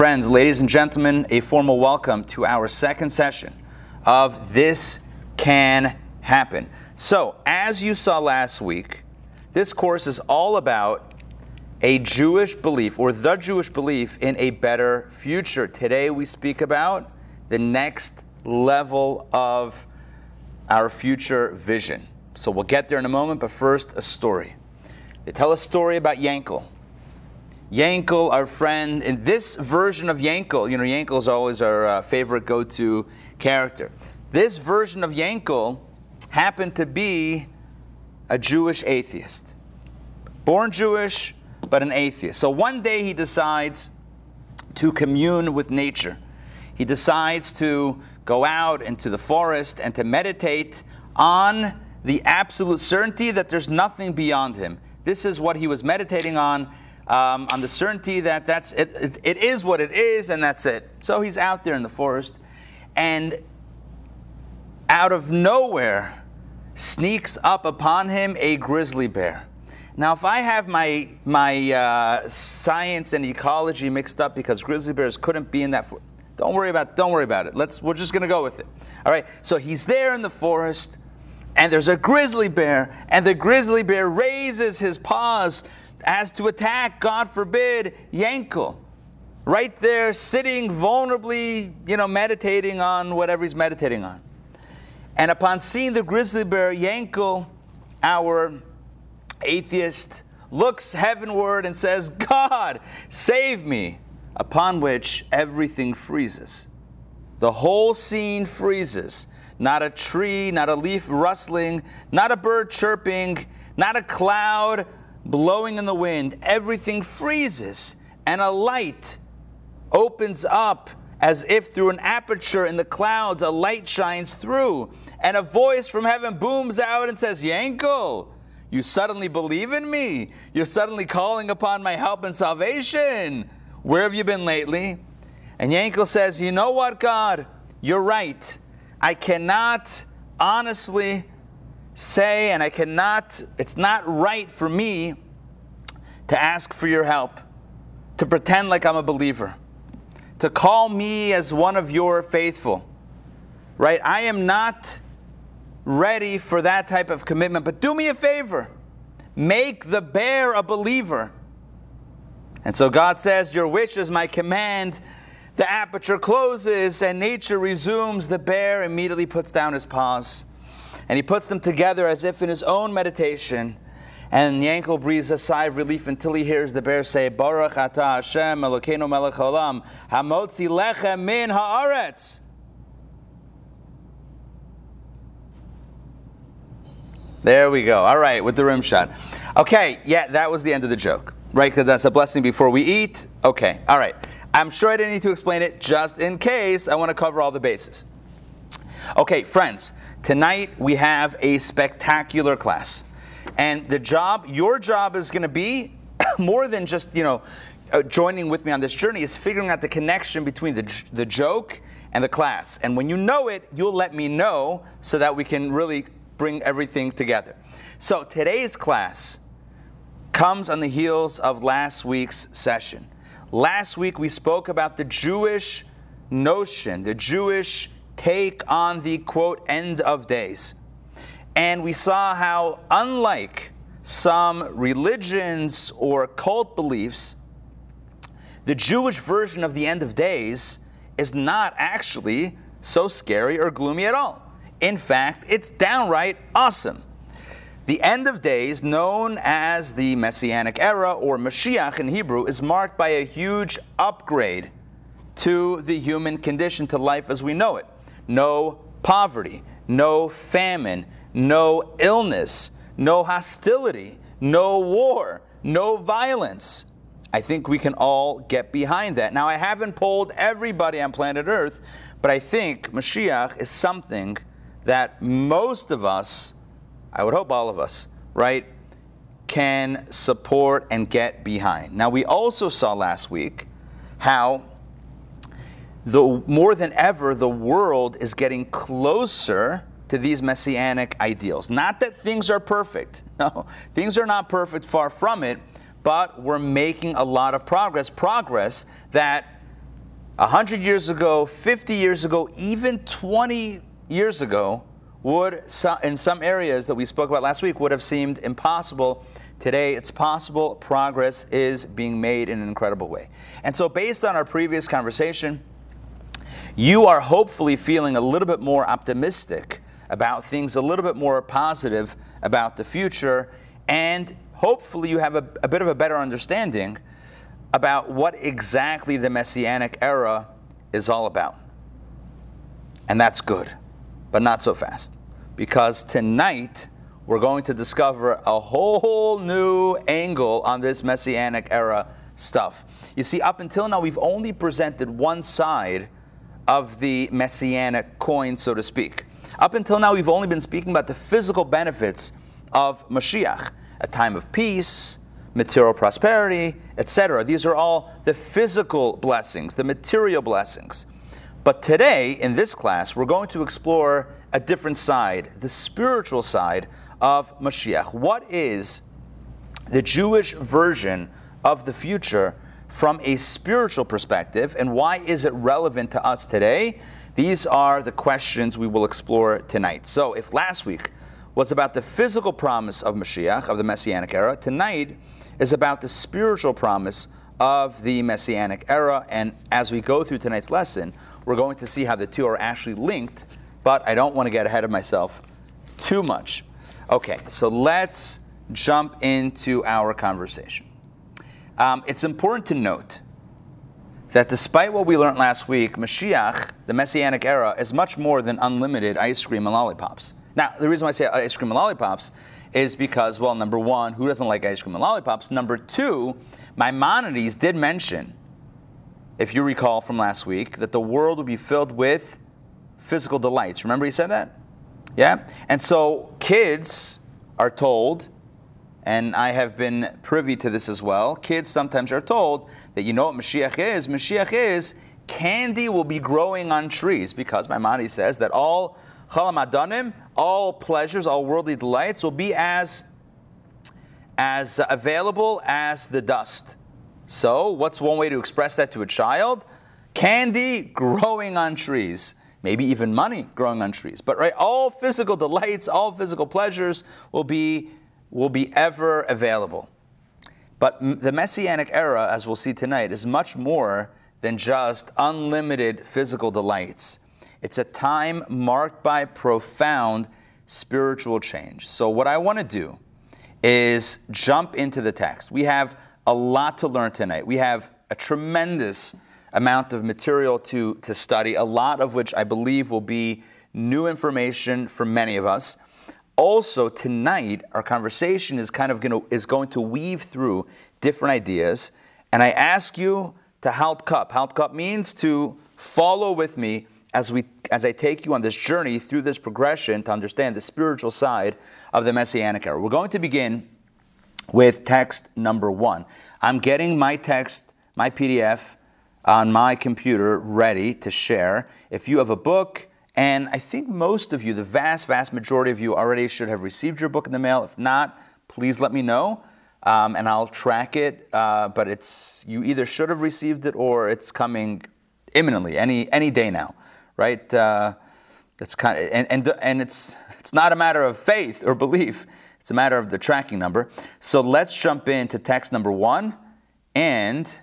Friends, ladies and gentlemen, a formal welcome to our second session of This Can Happen. So, as you saw last week, this course is all about a Jewish belief or the Jewish belief in a better future. Today we speak about the next level of our future vision. So we'll get there in a moment, but first, a story. They tell a story about Yankel. Yankel, our friend, in this version of Yankel, you know, Yankel is always our uh, favorite go to character. This version of Yankel happened to be a Jewish atheist. Born Jewish, but an atheist. So one day he decides to commune with nature. He decides to go out into the forest and to meditate on the absolute certainty that there's nothing beyond him. This is what he was meditating on, um, on the certainty that that's it, it, it is what it is, and that's it. So he's out there in the forest, and out of nowhere sneaks up upon him a grizzly bear. Now, if I have my my uh, science and ecology mixed up because grizzly bears couldn't be in that, for- don't worry about don't worry about it. Let's we're just gonna go with it. All right. So he's there in the forest and there's a grizzly bear, and the grizzly bear raises his paws as to attack, God forbid, Yankel. Right there, sitting vulnerably, you know, meditating on whatever he's meditating on. And upon seeing the grizzly bear, Yankel, our atheist, looks heavenward and says, God, save me. Upon which everything freezes. The whole scene freezes not a tree, not a leaf rustling, not a bird chirping, not a cloud blowing in the wind. Everything freezes, and a light opens up as if through an aperture in the clouds, a light shines through, and a voice from heaven booms out and says, Yankel, you suddenly believe in me. You're suddenly calling upon my help and salvation. Where have you been lately? And Yankel says, You know what, God? You're right. I cannot honestly say, and I cannot, it's not right for me to ask for your help, to pretend like I'm a believer, to call me as one of your faithful, right? I am not ready for that type of commitment, but do me a favor make the bear a believer. And so God says, Your wish is my command. The aperture closes and nature resumes. The bear immediately puts down his paws and he puts them together as if in his own meditation. And Yankel breathes a sigh of relief until he hears the bear say, Baruch atah Hashem Elokeinu melech haolam, hamotzi lechem min haaretz. There we go. All right, with the rim shot. Okay, yeah, that was the end of the joke, right? Because that's a blessing before we eat. Okay, all right. I'm sure I didn't need to explain it just in case. I want to cover all the bases. Okay, friends, tonight we have a spectacular class. And the job, your job is going to be more than just, you know, uh, joining with me on this journey, is figuring out the connection between the, the joke and the class. And when you know it, you'll let me know so that we can really bring everything together. So today's class comes on the heels of last week's session. Last week we spoke about the Jewish notion, the Jewish take on the quote end of days. And we saw how, unlike some religions or cult beliefs, the Jewish version of the end of days is not actually so scary or gloomy at all. In fact, it's downright awesome. The end of days, known as the Messianic era or Mashiach in Hebrew, is marked by a huge upgrade to the human condition, to life as we know it. No poverty, no famine, no illness, no hostility, no war, no violence. I think we can all get behind that. Now, I haven't polled everybody on planet Earth, but I think Mashiach is something that most of us I would hope all of us, right, can support and get behind. Now, we also saw last week how the, more than ever the world is getting closer to these messianic ideals. Not that things are perfect. No, things are not perfect, far from it, but we're making a lot of progress. Progress that 100 years ago, 50 years ago, even 20 years ago, would, in some areas that we spoke about last week, would have seemed impossible. Today, it's possible. Progress is being made in an incredible way. And so, based on our previous conversation, you are hopefully feeling a little bit more optimistic about things, a little bit more positive about the future, and hopefully, you have a, a bit of a better understanding about what exactly the Messianic era is all about. And that's good, but not so fast. Because tonight, we're going to discover a whole new angle on this Messianic era stuff. You see, up until now, we've only presented one side of the Messianic coin, so to speak. Up until now, we've only been speaking about the physical benefits of Mashiach, a time of peace, material prosperity, etc. These are all the physical blessings, the material blessings. But today, in this class, we're going to explore a different side, the spiritual side of Mashiach. What is the Jewish version of the future from a spiritual perspective, and why is it relevant to us today? These are the questions we will explore tonight. So, if last week was about the physical promise of Mashiach, of the Messianic era, tonight is about the spiritual promise of the Messianic era. And as we go through tonight's lesson, we're going to see how the two are actually linked, but I don't want to get ahead of myself too much. Okay, so let's jump into our conversation. Um, it's important to note that despite what we learned last week, Mashiach, the Messianic era, is much more than unlimited ice cream and lollipops. Now, the reason I say ice cream and lollipops is because, well, number one, who doesn't like ice cream and lollipops? Number two, Maimonides did mention, if you recall from last week, that the world will be filled with physical delights. Remember he said that? Yeah? And so kids are told, and I have been privy to this as well, kids sometimes are told that you know what Mashiach is? Mashiach is candy will be growing on trees because Maimonides says that all chalamadanim, all pleasures, all worldly delights will be as, as available as the dust. So, what's one way to express that to a child? Candy growing on trees. Maybe even money growing on trees. But right, all physical delights, all physical pleasures will be, will be ever available. But the Messianic era, as we'll see tonight, is much more than just unlimited physical delights. It's a time marked by profound spiritual change. So, what I want to do is jump into the text. We have a lot to learn tonight. We have a tremendous amount of material to, to study, a lot of which I believe will be new information for many of us. Also, tonight, our conversation is kind of going to, is going to weave through different ideas. And I ask you to halt kop. Halt kop means to follow with me as, we, as I take you on this journey through this progression to understand the spiritual side of the Messianic era. We're going to begin with text number one. I'm getting my text, my PDF, on my computer ready to share. If you have a book, and I think most of you, the vast, vast majority of you, already should have received your book in the mail. If not, please let me know. Um, and I'll track it. Uh, but it's you either should have received it or it's coming imminently, any any day now right? Uh, it's kind of, and, and, and it's, it's not a matter of faith or belief, it's a matter of the tracking number. So let's jump into text number one, and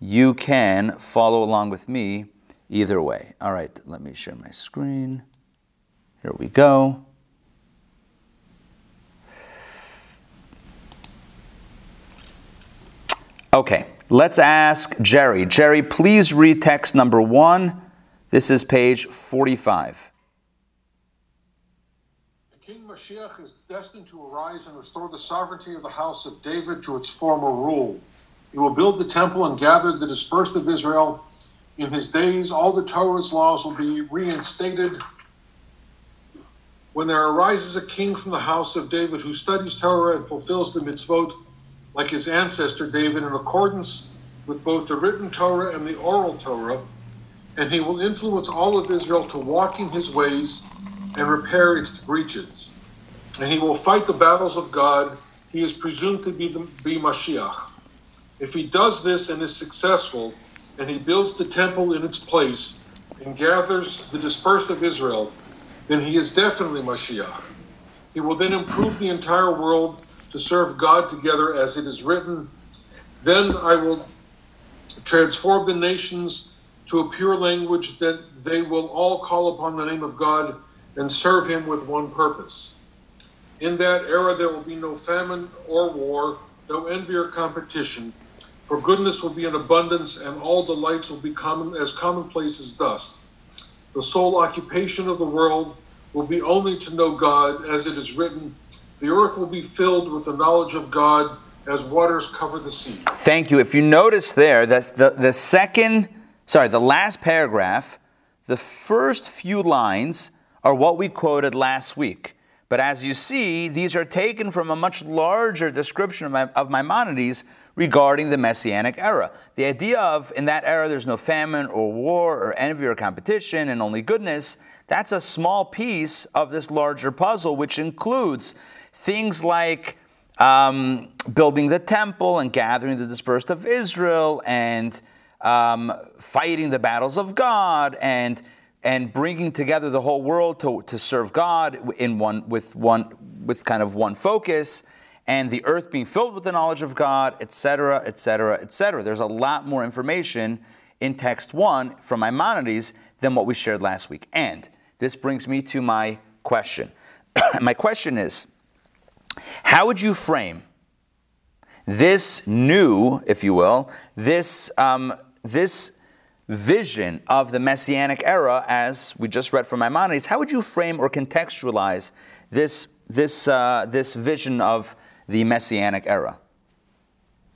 you can follow along with me either way. All right, let me share my screen. Here we go. Okay, let's ask Jerry. Jerry, please read text number one this is page 45. King Mashiach is destined to arise and restore the sovereignty of the house of David to its former rule. He will build the temple and gather the dispersed of Israel. In his days, all the Torah's laws will be reinstated. When there arises a king from the house of David who studies Torah and fulfills the mitzvot like his ancestor David in accordance with both the written Torah and the oral Torah, and he will influence all of Israel to walk in his ways and repair its breaches. And he will fight the battles of God. He is presumed to be, the, be Mashiach. If he does this and is successful, and he builds the temple in its place and gathers the dispersed of Israel, then he is definitely Mashiach. He will then improve the entire world to serve God together as it is written. Then I will transform the nations to a pure language that they will all call upon the name of God and serve him with one purpose. In that era, there will be no famine or war, no envy or competition, for goodness will be in abundance, and all delights will be common as commonplace as dust. The sole occupation of the world will be only to know God, as it is written, the earth will be filled with the knowledge of God as waters cover the sea. Thank you. If you notice there, that's the, the second, sorry, the last paragraph, the first few lines are what we quoted last week. But as you see, these are taken from a much larger description of, my, of Maimonides regarding the Messianic era. The idea of in that era there's no famine or war or envy or competition and only goodness, that's a small piece of this larger puzzle, which includes things like um, building the temple and gathering the dispersed of Israel and um, fighting the battles of God and and bringing together the whole world to, to serve God in one with one with kind of one focus and the earth being filled with the knowledge of God, etc., etc., etc. There's a lot more information in text one from Maimonides than what we shared last week. And this brings me to my question. my question is how would you frame this new, if you will, this, um, this vision of the Messianic era, as we just read from Maimonides, how would you frame or contextualize this, this, uh, this vision of the Messianic era?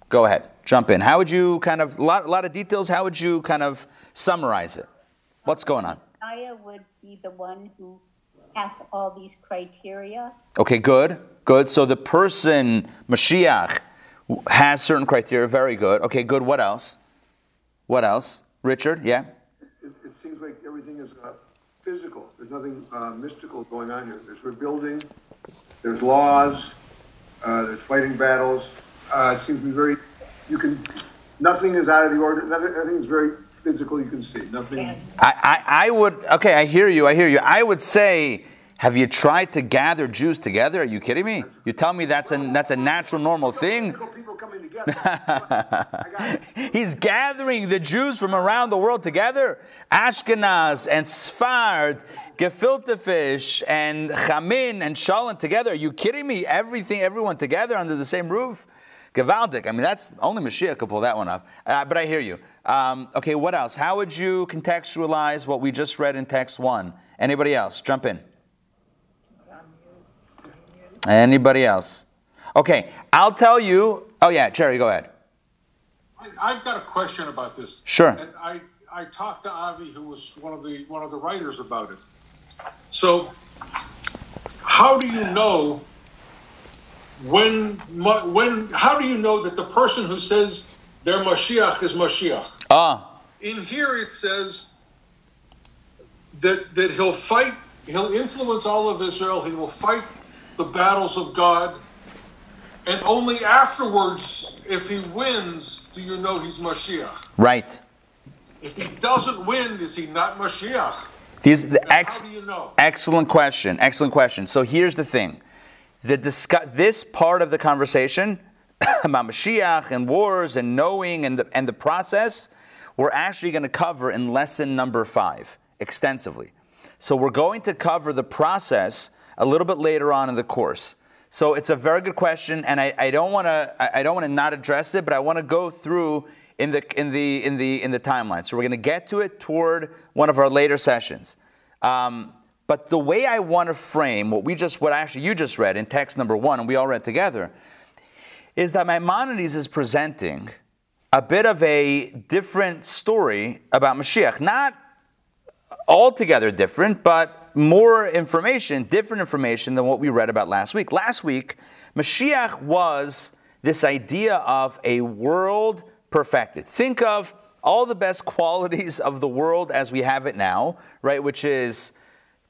Go ahead, jump in. How would you kind of, a lot, lot of details, how would you kind of summarize it? What's going on? Messiah would be the one who has all these criteria. Okay, good, good. So the person, Mashiach, has certain criteria. Very good. Okay, good. What else? What else? Richard, yeah? It, it seems like everything is uh, physical. There's nothing uh, mystical going on here. There's rebuilding, there's laws, uh, there's fighting battles. Uh, it seems to be very, you can, nothing is out of the order. Nothing, everything is very physical. You can see nothing. I, I, I would, okay, I hear you, I hear you. I would say, have you tried to gather Jews together? Are you kidding me? You tell me that's a, that's a natural, normal thing. He's gathering the Jews from around the world together. Ashkenaz and Sfard, gefilte fish and Chamin and Shalom together. Are you kidding me? Everything, everyone together under the same roof? Gewaldig. I mean, that's only Mashiach could pull that one off. Uh, but I hear you. Um, okay, what else? How would you contextualize what we just read in text one? Anybody else? Jump in. Anybody else? Okay, I'll tell you. Oh, yeah, Jerry, go ahead. I, I've got a question about this. Sure. And I, I talked to Avi, who was one of the one of the writers about it. So, how do you know when when? How do you know that the person who says they're Mashiach is Mashiach? Ah, In here it says that that he'll fight, he'll influence all of Israel. He will fight the battles of God. And only afterwards, if he wins, do you know he's Mashiach. right. If he doesn't win, is he not Mashiach? These the ex- how do you know? excellent question. Excellent question. So here's the thing: the discuss- this part of the conversation about Mashiach and wars and knowing and the, and the process, we're actually going to cover in lesson number five extensively. So we're going to cover the process a little bit later on in the course. So it's a very good question, and I, don't want to I I don't want to not address it, but I want to go through in the in the in the in the timeline. So we're going to get to it toward one of our later sessions. Um, but the way I want to frame what we just what actually you just read in text number one, and we all read together, is that Maimonides is presenting a bit of a different story about Mashiach. Not altogether different, but more information, different information than what we read about last week. Last week, Mashiach was this idea of a world perfected. Think of all the best qualities of the world as we have it now, right? Which is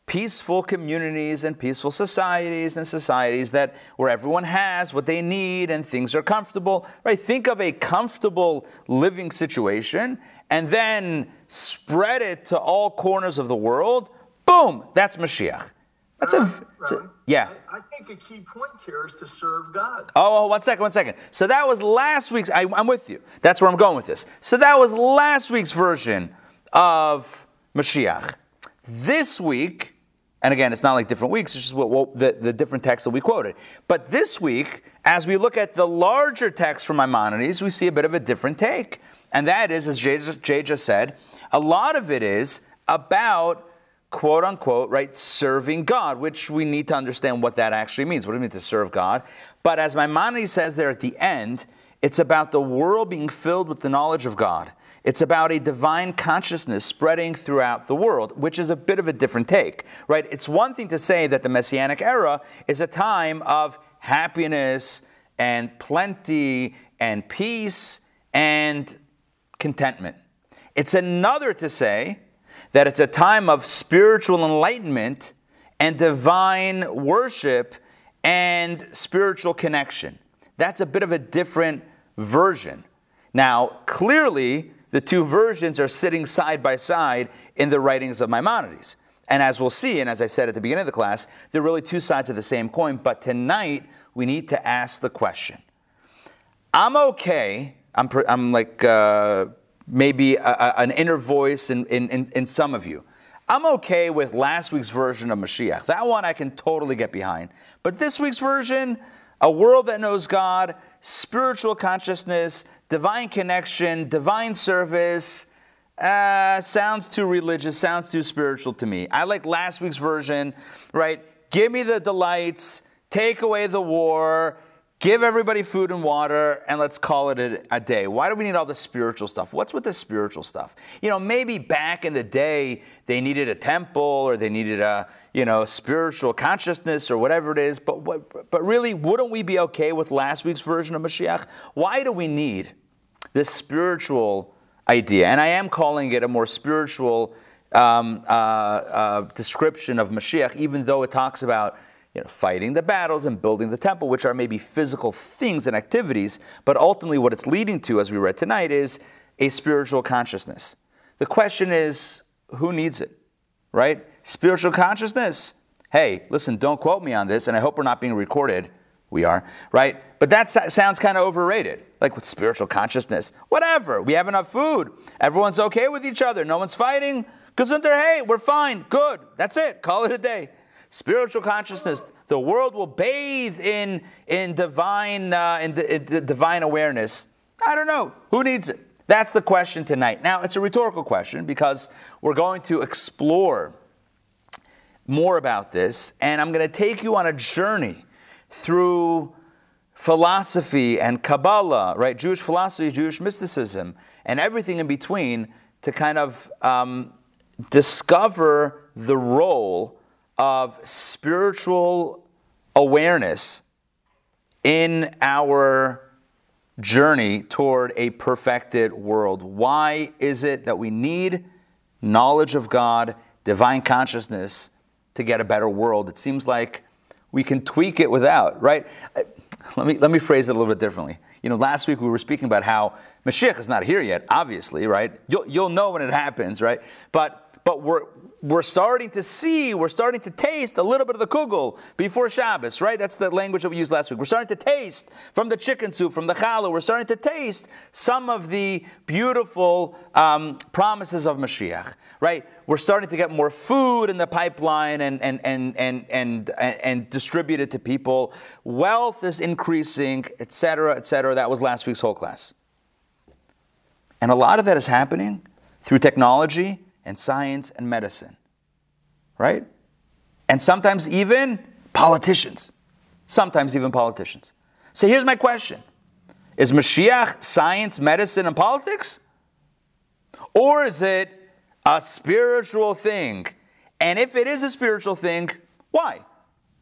peaceful communities and peaceful societies and societies that where everyone has what they need and things are comfortable right think of a comfortable living situation and then spread it to all corners of the world, boom, that's Mashiach. That's a, a- yeah. I, I think a key point here is to serve God. Oh, oh, one second, one second. So that was last week's. I, I'm with you. That's where I'm going with this. So that was last week's version of Mashiach. This week, and again, it's not like different weeks, it's just what, what the, the different texts that we quoted. But this week, as we look at the larger text from Maimonides, we see a bit of a different take. And that is, as Jay, Jay just said, a lot of it is about quote unquote, right, serving God, which we need to understand what that actually means. What do it mean to serve God? But as Maimonides says there at the end, it's about the world being filled with the knowledge of God. It's about a divine consciousness spreading throughout the world, which is a bit of a different take, right? It's one thing to say that the Messianic era is a time of happiness and plenty and peace and contentment. It's another to say that it's a time of spiritual enlightenment and divine worship and spiritual connection. That's a bit of a different version. Now, clearly, the two versions are sitting side by side in the writings of Maimonides. And as we'll see, and as I said at the beginning of the class, they're really two sides of the same coin. But tonight, we need to ask the question I'm okay. I'm, I'm like uh, maybe a, an inner voice in, in, in, in some of you. I'm okay with last week's version of Mashiach. That one I can totally get behind. But this week's version, a world that knows God, spiritual consciousness, divine connection, divine service, uh, sounds too religious, sounds too spiritual to me. I like last week's version, right? Give me the delights, take away the war, give everybody food and water, and let's call it a, a day. Why do we need all the spiritual stuff? What's with the spiritual stuff? You know, maybe back in the day they needed a temple or they needed a you know spiritual consciousness or whatever it is. But what, but really, wouldn't we be okay with last week's version of Mashiach? Why do we need this spiritual idea? And I am calling it a more spiritual um, uh, uh, description of Mashiach, even though it talks about you know, fighting the battles and building the temple, which are maybe physical things and activities, but ultimately what it's leading to, as we read tonight, is a spiritual consciousness. The question is, who needs it? Right? Spiritual consciousness. Hey, listen, don't quote me on this, and I hope we're not being recorded. We are, right? But that sounds kind of overrated. Like with spiritual consciousness. Whatever. We have enough food. Everyone's okay with each other. No one's fighting. Gesundheit, hey, we're fine. Good. That's it. Call it a day. Spiritual consciousness. The world will bathe in, in, divine, uh, in, the, in the divine awareness. I don't know. Who needs it? That's the question tonight. Now, it's a rhetorical question because we're going to explore more about this, and I'm going to take you on a journey through philosophy and Kabbalah, right? Jewish philosophy, Jewish mysticism, and everything in between to kind of um, discover the role of spiritual awareness in our journey toward a perfected world. Why is it that we need knowledge of God, divine consciousness to get a better world? It seems like we can tweak it without, right? Uh, let me, let me phrase it a little bit differently. You know, last week we were speaking about how Mashiach is not here yet, obviously, right? You'll, you'll know when it happens, right? But, but we're, we're starting to see, we're starting to taste a little bit of the kugel before Shabbos, right? That's the language that we used last week. We're starting to taste from the chicken soup, from the challah, we're starting to taste some of the beautiful um, promises of Mashiach, right? We're starting to get more food in the pipeline and, and, and, and, and, and, and distribute it to people. Wealth is increasing, et cetera, et cetera. That was last week's whole class. And a lot of that is happening through technology and science and medicine, right? And sometimes even politicians. Sometimes even politicians. So here's my question Is Mashiach science, medicine, and politics? Or is it a spiritual thing? And if it is a spiritual thing, why?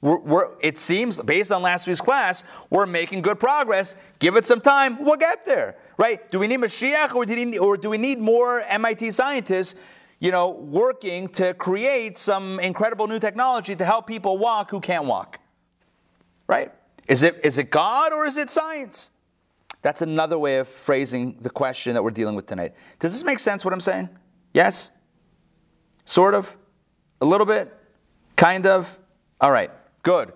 We're, we're, it seems, based on last week's class, we're making good progress. Give it some time, we'll get there, right? Do we need Mashiach or do, we need, or do we need more MIT scientists, you know, working to create some incredible new technology to help people walk who can't walk? Right? Is it, is it God or is it science? That's another way of phrasing the question that we're dealing with tonight. Does this make sense what I'm saying? Yes? Sort of? A little bit? Kind of? All right, good.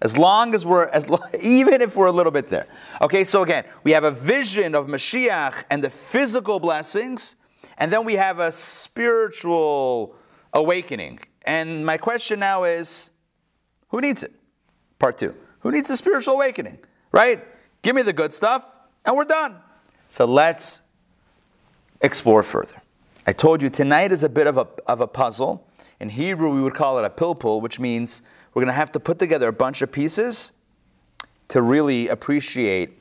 As long as we're, as even if we're a little bit there. Okay, so again, we have a vision of Mashiach and the physical blessings, and then we have a spiritual awakening. And my question now is who needs it? Part two. Who needs the spiritual awakening? Right? Give me the good stuff, and we're done. So let's explore further. I told you tonight is a bit of a, of a puzzle. In Hebrew, we would call it a pilpul, which means we're going to have to put together a bunch of pieces to really appreciate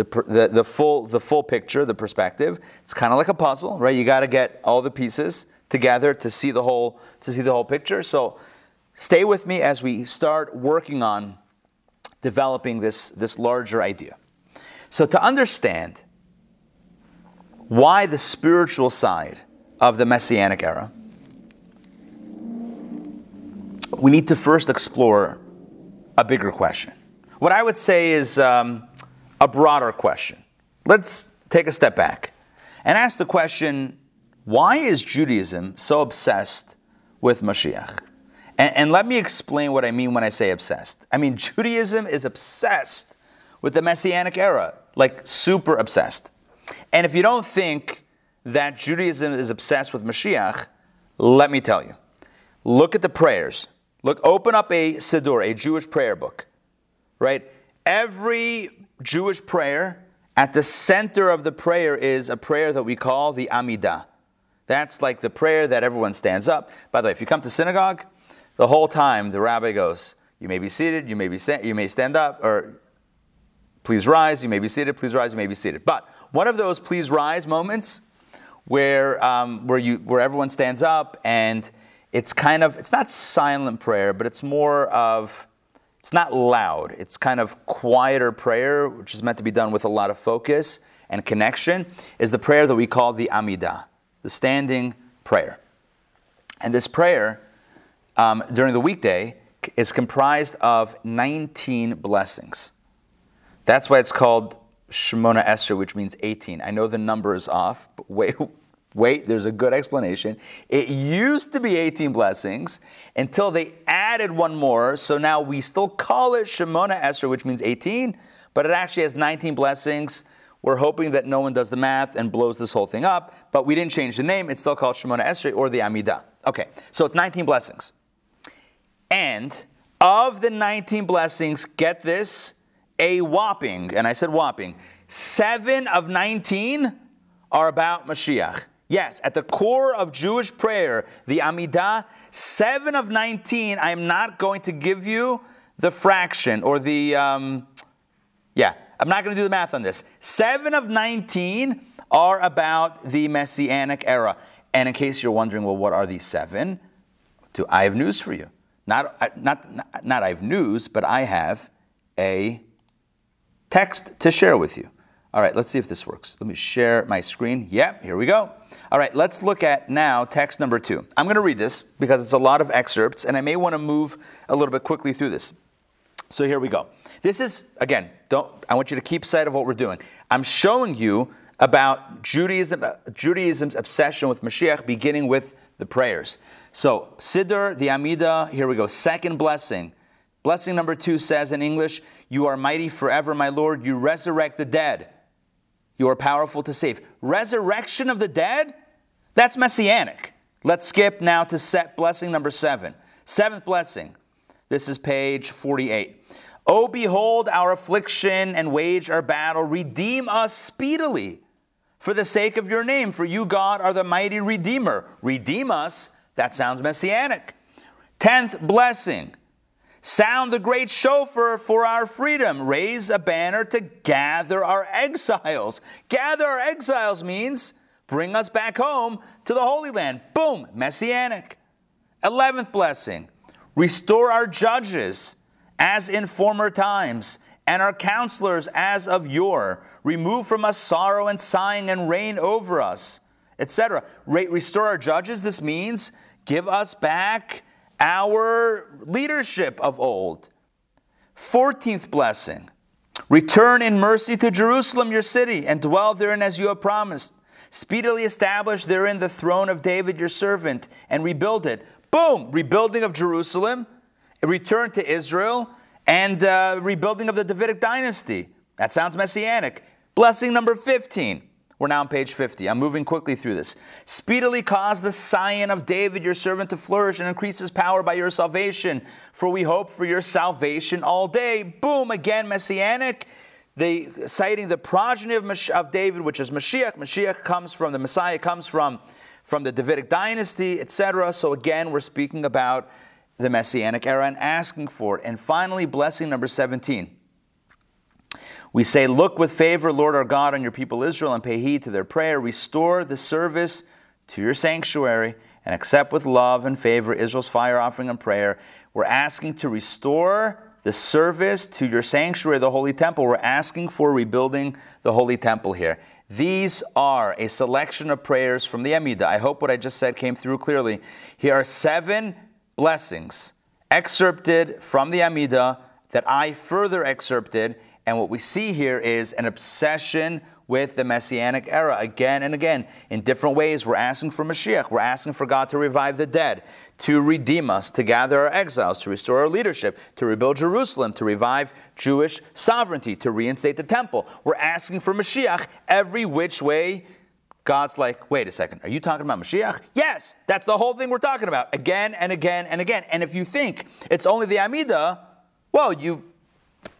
the, the, the, full, the full picture, the perspective. It's kind of like a puzzle, right? You got to get all the pieces together to see the whole, to see the whole picture. So stay with me as we start working on developing this, this larger idea. So to understand why the spiritual side of the Messianic era, we need to first explore a bigger question. What I would say is um, a broader question. Let's take a step back and ask the question why is Judaism so obsessed with Mashiach? And, and, let me explain what I mean when I say obsessed. I mean, Judaism is obsessed with the Messianic era, like super obsessed. And if you don't think that Judaism is obsessed with Mashiach, let me tell you. Look at the prayers Look, open up a Siddur, a Jewish prayer book, right? Every Jewish prayer, at the center of the prayer is a prayer that we call the Amidah. That's like the prayer that everyone stands up. By the way, if you come to synagogue, the whole time the rabbi goes, "You may be seated, you may be sta- you may stand up, or please rise. You may be seated, please rise. You may be seated." But one of those please rise moments, where um, where you where everyone stands up and it's kind of it's not silent prayer but it's more of it's not loud. It's kind of quieter prayer which is meant to be done with a lot of focus and connection is the prayer that we call the amidah the standing prayer. And this prayer um, during the weekday is comprised of 19 blessings. That's why it's called Shemona Esrei, which means 18. I know the number is off, but wait, Wait, there's a good explanation. It used to be 18 blessings until they added one more. So now we still call it Shemona Esrei, which means 18, but it actually has 19 blessings. We're hoping that no one does the math and blows this whole thing up, but we didn't change the name. It's still called Shemona Esrei or the Amidah. Okay, so it's 19 blessings. And of the 19 blessings, get this, a whopping, and I said whopping, seven of 19 are about Mashiach. Yes, at the core of Jewish prayer, the Amidah, 7 of 19, I'm not going to give you the fraction or the, um, yeah, I'm not going to do the math on this. 7 of 19 are about the Messianic era. And in case you're wondering, well, what are these seven? To, I have news for you. Not, not, not, not I have news, but I have a text to share with you. All right, let's see if this works. Let me share my screen. Yep, here we go. All right, let's look at now text number two. I'm going to read this because it's a lot of excerpts, and I may want to move a little bit quickly through this. So here we go. This is, again, don't, I want you to keep sight of what we're doing. I'm showing you about Judaism, Judaism's obsession with Mashiach, beginning with the prayers. So, Siddur, the Amida, here we go. Second blessing. Blessing number two says in English, You are mighty forever, my Lord. You resurrect the dead. You are powerful to save. Resurrection of the dead? That's messianic. Let's skip now to set blessing number seven. Seventh blessing. This is page 48. Oh, behold our affliction and wage our battle. Redeem us speedily for the sake of your name, for you, God, are the mighty Redeemer. Redeem us. That sounds messianic. Tenth blessing. Sound the great shofar for our freedom. Raise a banner to gather our exiles. Gather our exiles means bring us back home to the Holy Land. Boom, messianic. Eleventh blessing restore our judges as in former times, and our counselors as of yore. Remove from us sorrow and sighing, and reign over us, etc. Restore our judges. This means give us back our leadership of old. 14th blessing Return in mercy to Jerusalem, your city, and dwell therein as you have promised. Speedily establish therein the throne of David, your servant, and rebuild it. Boom! Rebuilding of Jerusalem, a return to Israel, and uh, rebuilding of the Davidic dynasty. That sounds messianic. Blessing number 15. We're now on page 50. I'm moving quickly through this. Speedily cause the scion of David, your servant, to flourish and increase his power by your salvation. For we hope for your salvation all day. Boom, again, messianic. They citing the progeny of, of David, which is Mashiach. Mashiach comes from the Messiah, comes from, from the Davidic dynasty, etc. So again, we're speaking about the messianic era and asking for it. And finally, blessing number 17. We say, Look with favor, Lord our God, on your people Israel, and pay heed to their prayer. Restore the service to your sanctuary, and accept with love and favor Israel's fire offering and prayer. We're asking to restore the service to your sanctuary, the holy temple. We're asking for rebuilding the holy temple here. These are a selection of prayers from the Amidah. I hope what I just said came through clearly. Here are seven blessings excerpted from the Amidah that I further excerpted and what we see here is an obsession with the Messianic era again and again. In different ways, we're asking for Mashiach. We're asking for God to revive the dead, to redeem us, to gather our exiles, to restore our leadership, to rebuild Jerusalem, to revive Jewish sovereignty, to reinstate the temple. We're asking for Mashiach every which way. God's like, wait a second, are you talking about Mashiach? Yes, that's the whole thing we're talking about again and again and again. And if you think it's only the Amidah, well, you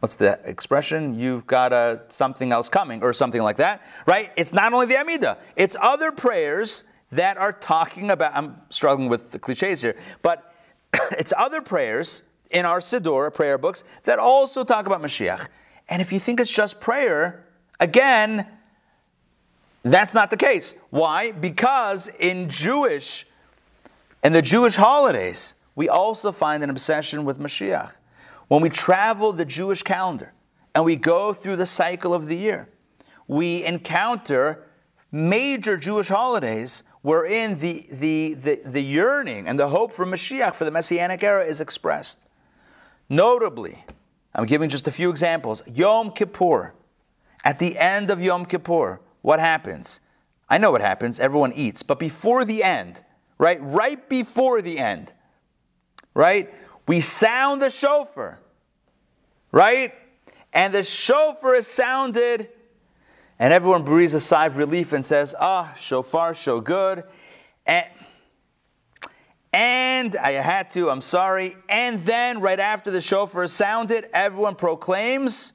what's the expression? You've got a, something else coming, or something like that, right? It's not only the Amidah, it's other prayers that are talking about. I'm struggling with the cliches here, but it's other prayers in our Siddur prayer books that also talk about Mashiach. And if you think it's just prayer, again, that's not the case. Why? Because in Jewish, in the Jewish holidays, we also find an obsession with Mashiach. When we travel the Jewish calendar and we go through the cycle of the year, we encounter major Jewish holidays wherein the, the, the, the yearning and the hope for Mashiach, for the Messianic era, is expressed. Notably, I'm giving just a few examples. Yom Kippur. At the end of Yom Kippur, what happens? I know what happens. Everyone eats. But before the end, right? Right before the end, right? We sound the shofar, right? And the shofar is sounded, and everyone breathes a sigh of relief and says, Ah, shofar, so good. And, and I had to, I'm sorry. And then, right after the shofar is sounded, everyone proclaims,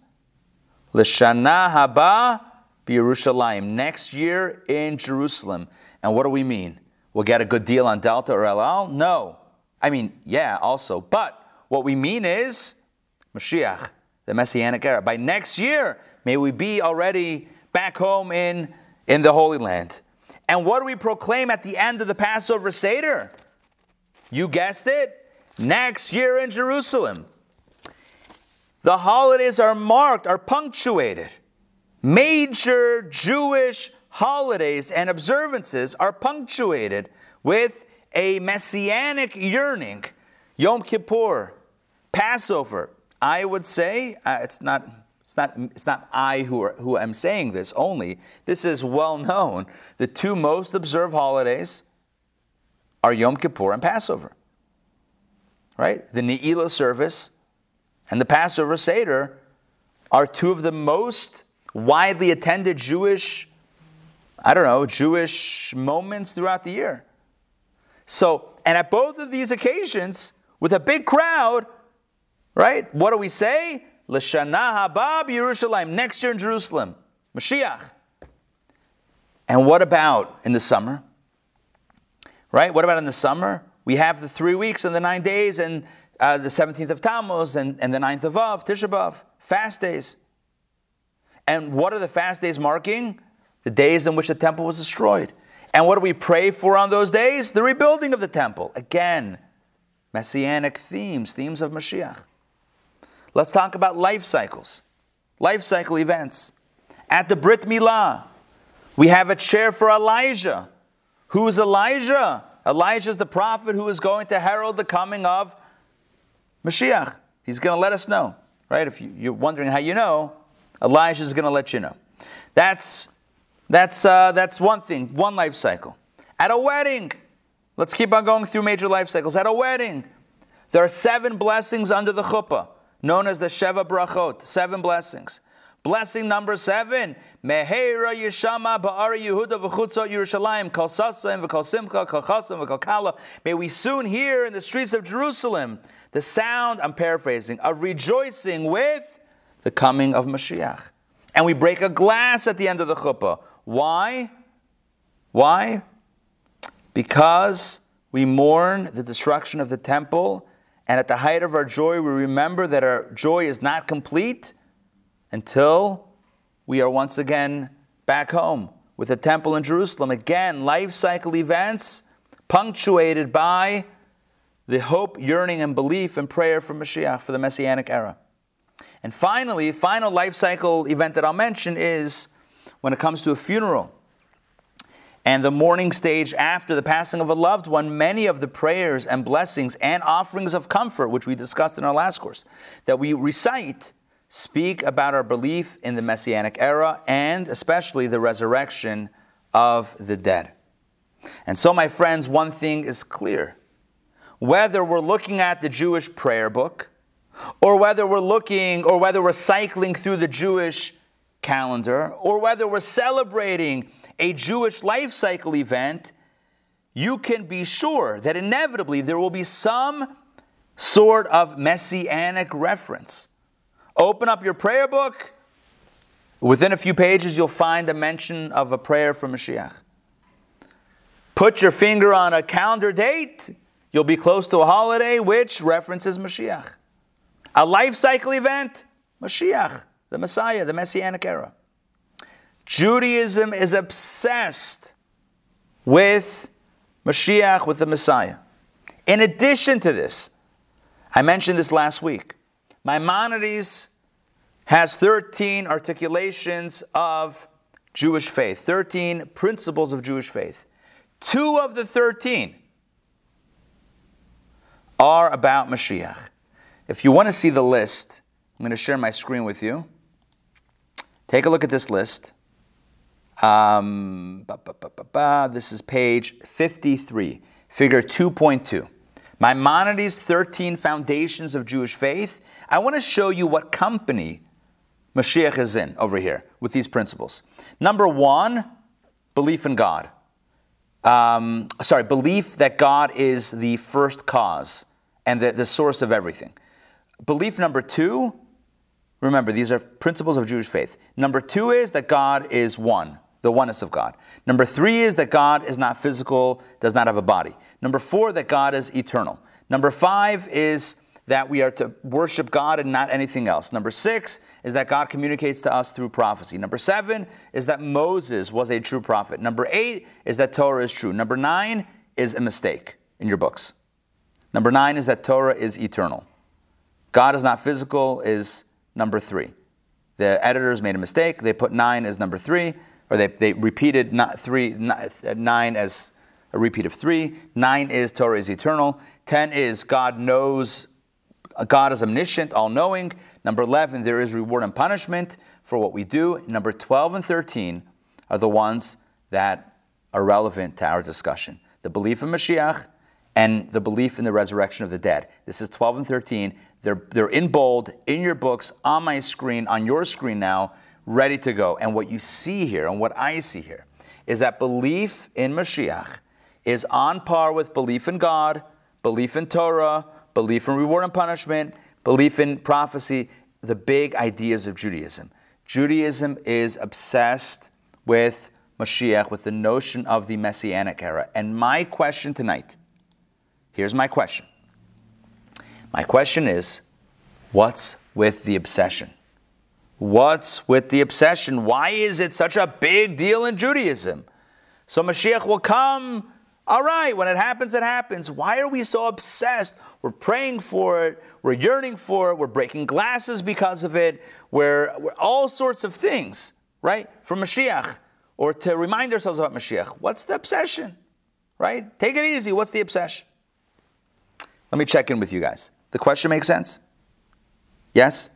Lishana haba Yerushalayim, next year in Jerusalem. And what do we mean? We'll get a good deal on Delta or El Al? No. I mean, yeah, also. But what we mean is Mashiach, the Messianic era. By next year, may we be already back home in, in the Holy Land. And what do we proclaim at the end of the Passover Seder? You guessed it, next year in Jerusalem. The holidays are marked, are punctuated. Major Jewish holidays and observances are punctuated with a messianic yearning. Yom Kippur, Passover. I would say uh, it's not. It's not, it's not I who, are, who am saying this only. This is well known. The two most observed holidays are Yom Kippur and Passover. Right? The Ne'ilah service and the Passover Seder are two of the most widely attended Jewish, I don't know, Jewish moments throughout the year. So, and at both of these occasions, with a big crowd, right? What do we say? L'shana haba Yerushalayim, next year in Jerusalem, Mashiach. And what about in the summer? Right? What about in the summer? We have the three weeks and the nine days and uh, the 17th of Tammuz and, and the 9th of Av, Tisha B'Av, fast days. And what are the fast days marking? The days in which the temple was destroyed. And what do we pray for on those days? The rebuilding of the temple. Again, messianic themes, themes of Mashiach. Let's talk about life cycles, life cycle events. At the Brit Milah, we have a chair for Elijah. Who is Elijah? Elijah is the prophet who is going to herald the coming of Mashiach. He's going to let us know, right? If you're wondering how you know, Elijah is going to let you know. That's, that's, uh, that's one thing, one life cycle. At a wedding, let's keep on going through major life cycles. At a wedding, there are seven blessings under the chuppah, known as the Sheva Brachot, seven blessings. Blessing number seven, Mehera Yeshama Ba'ara Yehuda Yerushalayim Kol Sasam V'Kol Simcha Kol Chasam V'Kol Kala. May we soon hear in the streets of Jerusalem the sound, I'm paraphrasing, of rejoicing with the coming of Mashiach. And we break a glass at the end of the chuppah. Why? Why? Because we mourn the destruction of the temple, and at the height of our joy, we remember that our joy is not complete until we are once again back home with the temple in Jerusalem. Again, life cycle events punctuated by the hope, yearning, and belief and prayer for Mashiach for the Messianic era. And finally, final life cycle event that I'll mention is when it comes to a funeral and the mourning stage after the passing of a loved one, many of the prayers and blessings and offerings of comfort, which we discussed in our last course, that we recite, speak about our belief in the Messianic era and especially the resurrection of the dead. And so, my friends, one thing is clear whether we're looking at the Jewish prayer book, or whether we're looking, or whether we're cycling through the Jewish calendar, or whether we're celebrating a Jewish life cycle event, you can be sure that inevitably there will be some sort of messianic reference. Open up your prayer book. Within a few pages, you'll find a mention of a prayer for Mashiach. Put your finger on a calendar date You'll be close to a holiday which references Mashiach. A life cycle event, Mashiach, the Messiah, the Messianic era. Judaism is obsessed with Mashiach, with the Messiah. In addition to this, I mentioned this last week. Maimonides has 13 articulations of Jewish faith, 13 principles of Jewish faith. Two of the 13 are about Mashiach. If you want to see the list, I'm going to share my screen with you. Take a look at this list. Um, this is page 53, figure 2.2. Maimonides' 13 Foundations of Jewish Faith. I want to show you what company Mashiach is in over here with these principles. Number one, belief in God um, sorry, belief that God is the first cause and the, the source of everything. Belief number two, remember, these are principles of Jewish faith. Number two is that God is one, the oneness of God. Number three is that God is not physical, does not have a body. Number four, that God is eternal. Number five is that we are to worship God and not anything else. Number six is that God communicates to us through prophecy. Number seven is that Moses was a true prophet. Number eight is that Torah is true. Number nine is a mistake in your books. Number nine is that Torah is eternal. God is not physical, is number three. The editors made a mistake. They put nine as number three, or they, they repeated not three, nine as a repeat of three. Nine is Torah is eternal. Ten is God knows God is omniscient, all knowing. Number 11, there is reward and punishment for what we do. Number 12 and 13 are the ones that are relevant to our discussion the belief in Mashiach and the belief in the resurrection of the dead. This is 12 and 13. They're, they're in bold, in your books, on my screen, on your screen now, ready to go. And what you see here, and what I see here, is that belief in Mashiach is on par with belief in God, belief in Torah, belief in reward and punishment, belief in prophecy, the big ideas of Judaism. Judaism is obsessed with Mashiach, with the notion of the Messianic era. And my question tonight here's my question. My question is what's with the obsession? What's with the obsession? Why is it such a big deal in Judaism? So Mashiach will come all right, when it happens, it happens. Why are we so obsessed? We're praying for it, we're yearning for it, we're breaking glasses because of it, we're, we're all sorts of things, right? For Mashiach, or to remind ourselves about Mashiach. What's the obsession, right? Take it easy. What's the obsession? Let me check in with you guys. The question makes sense? Yes?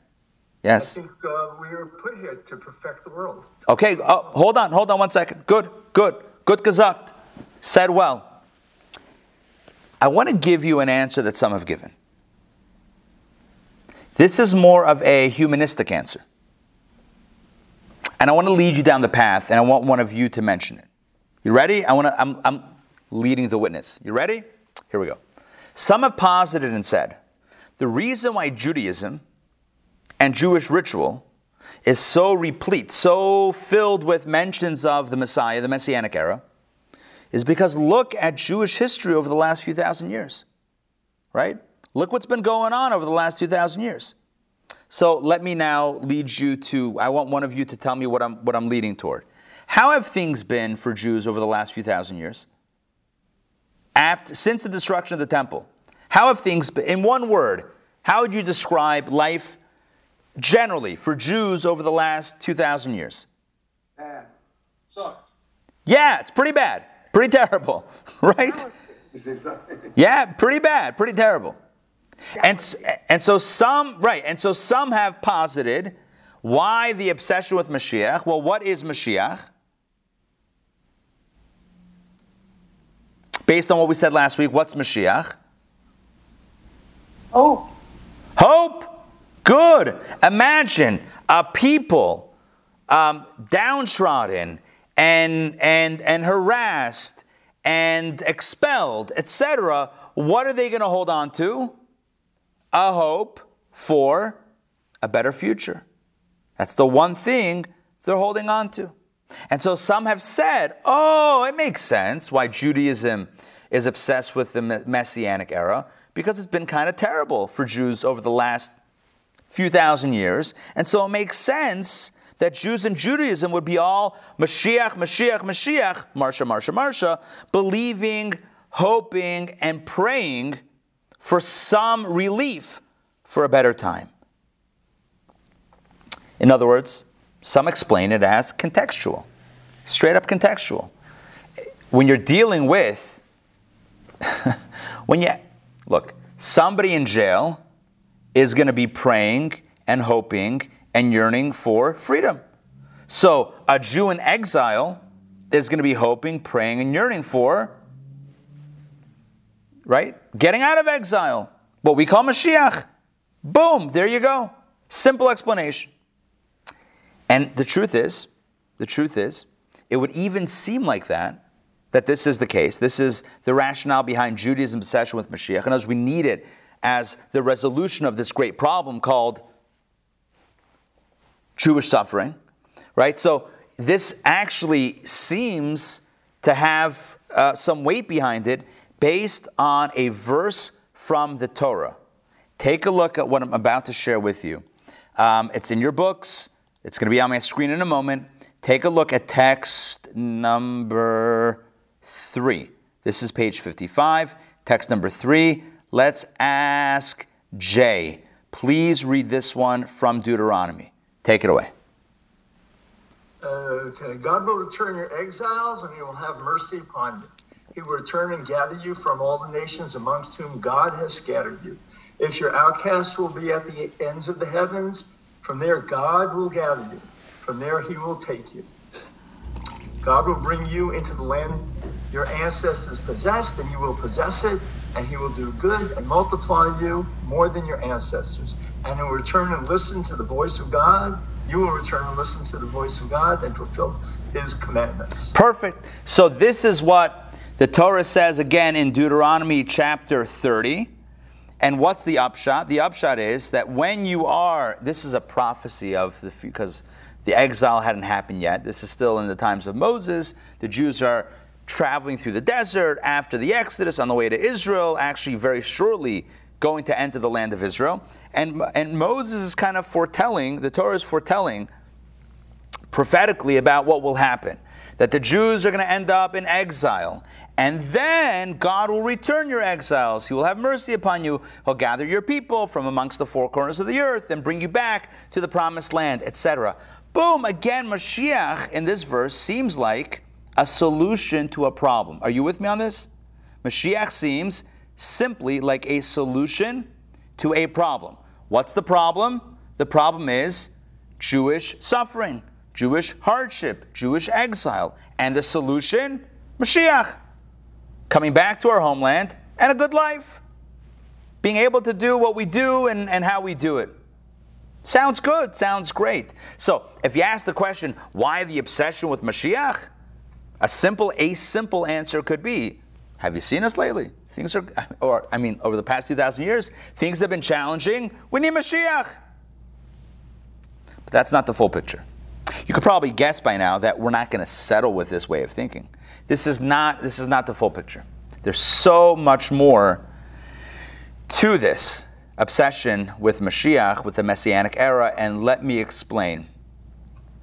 Yes. I think uh, we are put here to perfect the world. Okay, oh, hold on, hold on one second. Good, good, good gesagt. Said well. I want to give you an answer that some have given. This is more of a humanistic answer. And I want to lead you down the path, and I want one of you to mention it. You ready? I want to, I'm, I'm leading the witness. You ready? Here we go. Some have posited and said the reason why Judaism and Jewish ritual is so replete, so filled with mentions of the Messiah, the Messianic era, is because look at Jewish history over the last few thousand years, right? Look what's been going on over the last 2,000 years. So let me now lead you to, I want one of you to tell me what I'm, what I'm leading toward. How have things been for Jews over the last few thousand years? After, since the destruction of the temple, how have things been, in one word, how would you describe life generally for Jews over the last 2,000 years? Bad. Sucked. Yeah, it's pretty bad, pretty terrible, right? You say something? Yeah, pretty bad, pretty terrible. And, and so some, right, and so some have posited why the obsession with Mashiach? Well, what is Mashiach? Based on what we said last week, what's Mashiach? Oh, Hope. Good. Imagine a people um, downtrodden and and and harassed and expelled, etc. What are they going to hold on to? A hope for a better future. That's the one thing they're holding on to. And so some have said, oh, it makes sense why Judaism is obsessed with the Messianic era because it's been kind of terrible for Jews over the last few thousand years. And so it makes sense that Jews and Judaism would be all Mashiach, Mashiach, Mashiach, Marsha, Marsha, Marsha, believing, hoping, and praying for some relief for a better time. In other words, some explain it as contextual, straight up contextual. When you're dealing with, when you, look, somebody in jail is going to be praying and hoping and yearning for freedom. So a Jew in exile is going to be hoping, praying, and yearning for, right? Getting out of exile. What we call Mashiach. Boom, there you go. Simple explanation. And the truth is, the truth is, it would even seem like that, that this is the case. This is the rationale behind Judaism's obsession with Mashiach. And as we need it as the resolution of this great problem called Jewish suffering, right? So this actually seems to have uh, some weight behind it based on a verse from the Torah. Take a look at what I'm about to share with you. Um, it's in your books. It's going to be on my screen in a moment. Take a look at text number three. This is page 55. Text number three. Let's ask Jay. Please read this one from Deuteronomy. Take it away. Okay, God will return your exiles and he will have mercy upon you. He will return and gather you from all the nations amongst whom God has scattered you. If your outcasts will be at the ends of the heavens, from there God will gather you. From there he will take you. God will bring you into the land your ancestors possessed, and you will possess it, and he will do good and multiply you more than your ancestors. And will return and listen to the voice of God. You will return and listen to the voice of God and fulfill his commandments. Perfect. So, this is what the Torah says again in Deuteronomy chapter 30. And what's the upshot? The upshot is that when you are, this is a prophecy of the, because the exile hadn't happened yet. This is still in the times of Moses. The Jews are traveling through the desert after the Exodus on the way to Israel, actually, very shortly going to enter the land of Israel. And, and Moses is kind of foretelling, the Torah is foretelling prophetically about what will happen. That the Jews are going to end up in exile. And then God will return your exiles. He will have mercy upon you. He'll gather your people from amongst the four corners of the earth and bring you back to the promised land, etc. Boom, again, Mashiach in this verse seems like a solution to a problem. Are you with me on this? Mashiach seems simply like a solution to a problem. What's the problem? The problem is Jewish suffering, Jewish hardship, Jewish exile. And the solution? Mashiach. Coming back to our homeland and a good life. Being able to do what we do and, and how we do it. Sounds good, sounds great. So, if you ask the question, why the obsession with Mashiach? A simple, a simple answer could be, have you seen us lately? Things are, or I mean, over the past 2,000 years, things have been challenging. We need Mashiach. But that's not the full picture. You could probably guess by now that we're not going to settle with this way of thinking. This is not, this is not the full picture. There's so much more to this obsession with Mashiach, with the Messianic era, and let me explain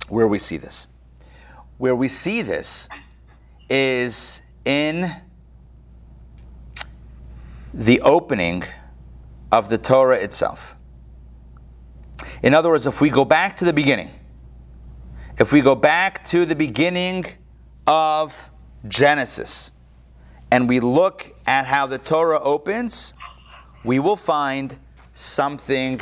where we see this. Where we see this is in the opening of the Torah itself. In other words, if we go back to the beginning, if we go back to the beginning of Genesis and we look at how the Torah opens, we will find something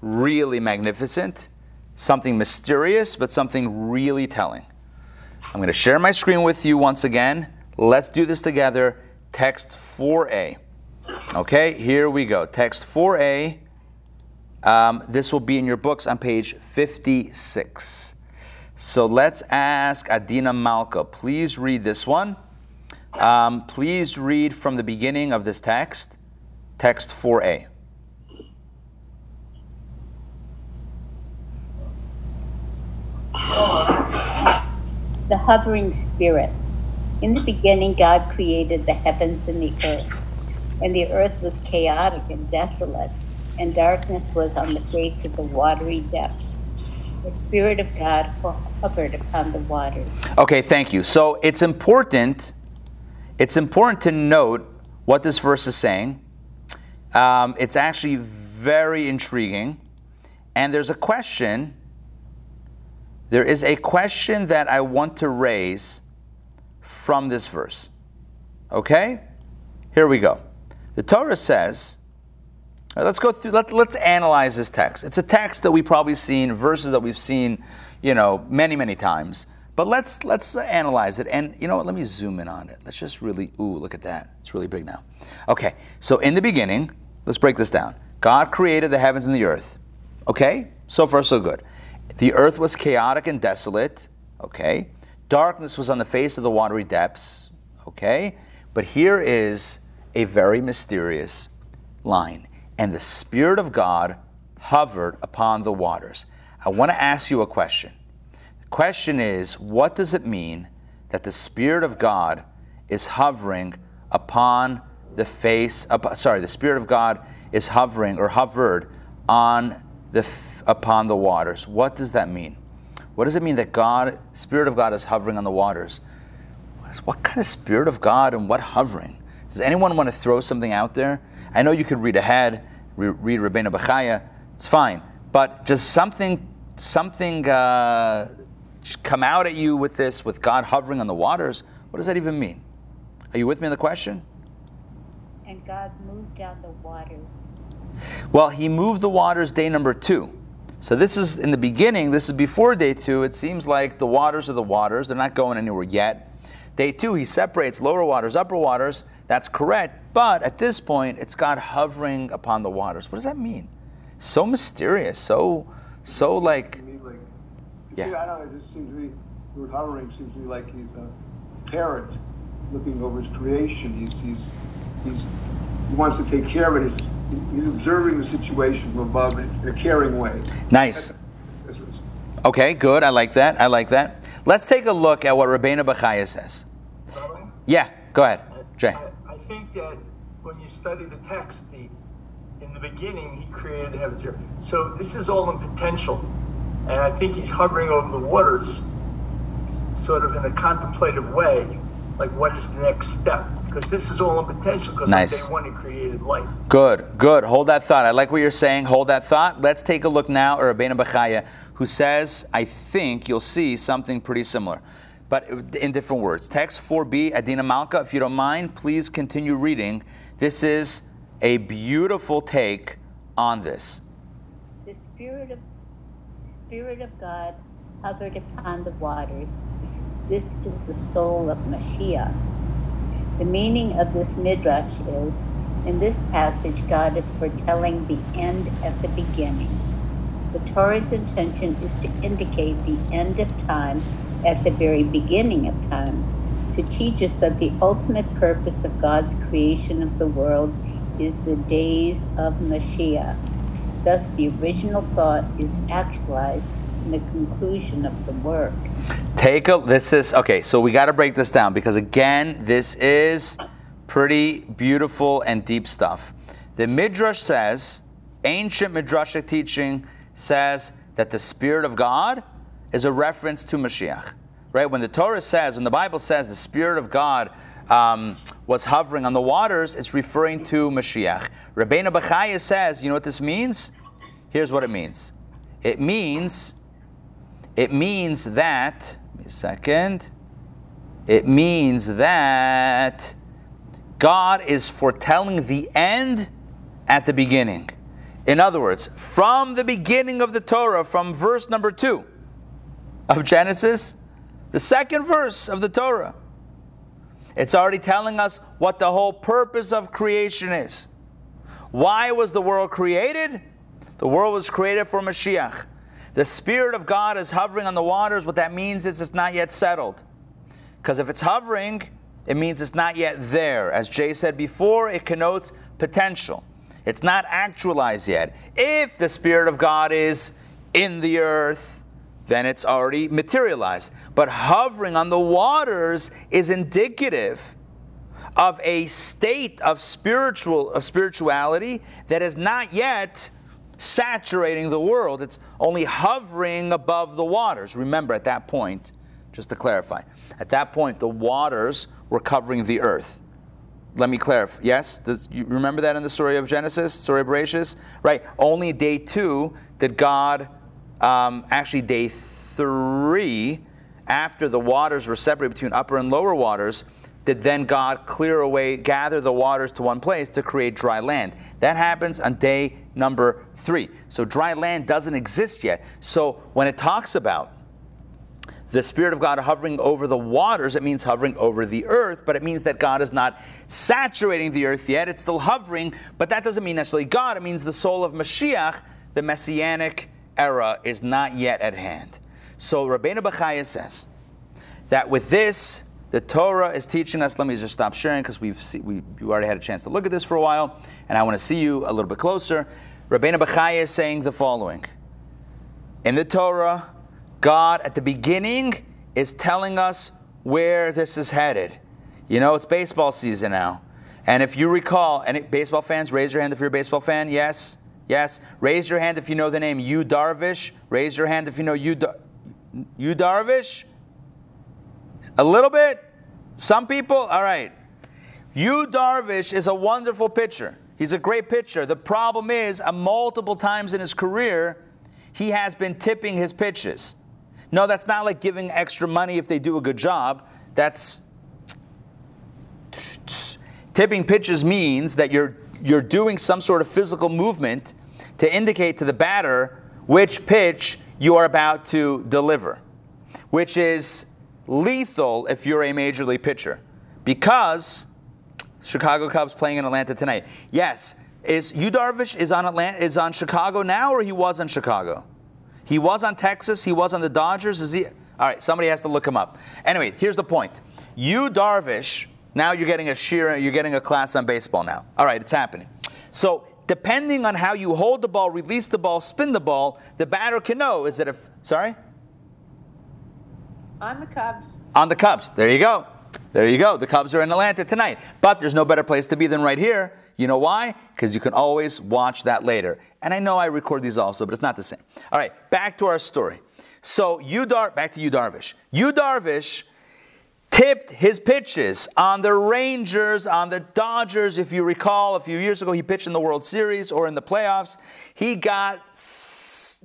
really magnificent, something mysterious, but something really telling. I'm going to share my screen with you once again. Let's do this together. Text 4a. Okay, here we go. Text 4a. Um, this will be in your books on page 56. So let's ask Adina Malka. Please read this one. Um, please read from the beginning of this text, text 4a. The hovering spirit. In the beginning, God created the heavens and the earth, and the earth was chaotic and desolate, and darkness was on the face of the watery depths. The Spirit of God hovered upon the waters. Okay, thank you. So it's important. It's important to note what this verse is saying. Um, it's actually very intriguing, and there's a question. There is a question that I want to raise from this verse. Okay? Here we go. The Torah says, let's go through, let, let's analyze this text. It's a text that we've probably seen, verses that we've seen, you know, many, many times. But let's let's analyze it. And you know what? Let me zoom in on it. Let's just really, ooh, look at that. It's really big now. Okay, so in the beginning, let's break this down. God created the heavens and the earth. Okay? So far, so good. The earth was chaotic and desolate. Okay? Darkness was on the face of the watery depths. Okay? But here is a very mysterious line. And the Spirit of God hovered upon the waters. I want to ask you a question. The question is what does it mean that the Spirit of God is hovering upon the face, sorry, the Spirit of God is hovering or hovered on the, upon the waters? What does that mean? What does it mean that God, Spirit of God, is hovering on the waters? What kind of Spirit of God and what hovering? Does anyone want to throw something out there? I know you could read ahead, read Rabbeinu Bechaya, it's fine. But does something, something uh, come out at you with this, with God hovering on the waters? What does that even mean? Are you with me on the question? And God moved down the waters. Well, He moved the waters day number two. So this is in the beginning, this is before day two. It seems like the waters are the waters, they're not going anywhere yet. Day two, He separates lower waters, upper waters. That's correct. But at this point, it's God hovering upon the waters. What does that mean? So mysterious, so, so like, like, Yeah. I don't know, it just seems to me, the word hovering seems to me like he's a parent looking over his creation. He's, he's, he's, he wants to take care of it. He's, he's observing the situation from above in in a caring way. nice. That's what it's- Okay, good. I like that. I like that. Let's take a look at what Rabbeinu Bechaya says. Rabbi? Yeah, go ahead, Jay. I, I think that when you study the text, the in the beginning he created the heavens and earth. So this is all in potential, and I think he's hovering over the waters, sort of in a contemplative way, like what is the next step? Because this is all in potential. Because Nice. on day one he created light. Good, good. Hold that thought. I like what you're saying. Hold that thought. Let's take a look now at Rabbeinu Bechaya, who says, I think you'll see something pretty similar, but in different words. Text 4b, Adina Malka, if you don't mind, please continue reading. This is a beautiful take on this. The Spirit of the Spirit of God hovered upon the waters. This is the soul of Mashiach. The meaning of this midrash is in this passage, God is foretelling the end at the beginning. The Torah's intention is to indicate the end of time at the very beginning of time, to teach us that the ultimate purpose of God's creation of the world is the days of Mashiach. Thus, the original thought is actualized in the conclusion of the work. Take a this is okay, so we got to break this down because again, this is pretty beautiful and deep stuff. The Midrash says, ancient Midrashic teaching says that the Spirit of God is a reference to Mashiach. Right? When the Torah says, when the Bible says the Spirit of God um, was hovering on the waters, it's referring to Mashiach. Rabbeinu Bechaya says, you know what this means? Here's what it means. It means it means that, second, it means that God is foretelling the end at the beginning. In other words, from the beginning of the Torah, from verse number two of Genesis, the second verse of the Torah, it's already telling us what the whole purpose of creation is. Why was the world created? The world was created for Mashiach. The Spirit of God is hovering on the waters. What that means is it's not yet settled. Because if it's hovering, it means it's not yet there. As Jay said before, it connotes potential. It's not actualized yet. If the Spirit of God is in the earth, then it's already materialized. But hovering on the waters is indicative of a state of spiritual of spirituality that is not yet saturating the world. It's only hovering above the waters. Remember, at that point, just to clarify, at that point, the waters were covering the earth. Let me clarify. Yes? Does, you remember that in the story of Genesis, story of Bereshit? Right. Only day two did God, um, actually, day three, after the waters were separated between upper and lower waters, did then God clear away, gather the waters to one place to create dry land. That happens on day number three. So dry land doesn't exist yet. So when it talks about the Spirit of God hovering over the waters, it means hovering over the earth, but it means that God is not saturating the earth yet. It's still hovering, but that doesn't mean necessarily God. It means the soul of Mashiach, the messianic era, is not yet at hand. So Rabbeinu Bechaya says that with this, the Torah is teaching us. Let me just stop sharing because we've see, we you already had a chance to look at this for a while, and I want to see you a little bit closer. Rabbeinu Bechaya is saying the following: In the Torah, God at the beginning is telling us where this is headed. You know, it's baseball season now, and if you recall, any baseball fans, raise your hand if you're a baseball fan. Yes, yes. Raise your hand if you know the name Yu Darvish. Raise your hand if you know Yu, Yu Darvish. A little bit? Some people? All right. Yu Darvish is a wonderful pitcher. He's a great pitcher. The problem is, uh, multiple times in his career, he has been tipping his pitches. No, that's not like giving extra money if they do a good job. That's tipping pitches means that you're you're doing some sort of physical movement to indicate to the batter which pitch you are about to deliver, which is lethal if you're a major league pitcher because Chicago Cubs playing in Atlanta tonight. Yes, is Yu Darvish is on Atlanta is on Chicago now or he was on Chicago? He was on Texas, he was on the Dodgers. Is he All right, somebody has to look him up. Anyway, here's the point. Yu Darvish, now you're getting a sheer you're getting a class on baseball now. All right, it's happening. So, depending on how you hold the ball, release the ball, spin the ball, the batter can know is that if sorry? On the Cubs. On the Cubs. There you go. There you go. The Cubs are in Atlanta tonight. But there's no better place to be than right here. You know why? Because you can always watch that later. And I know I record these also, but it's not the same. All right, back to our story. So you Dar, back to Yu Darvish. Yu Darvish tipped his pitches on the Rangers, on the Dodgers. If you recall, a few years ago, he pitched in the World Series or in the playoffs. He got s-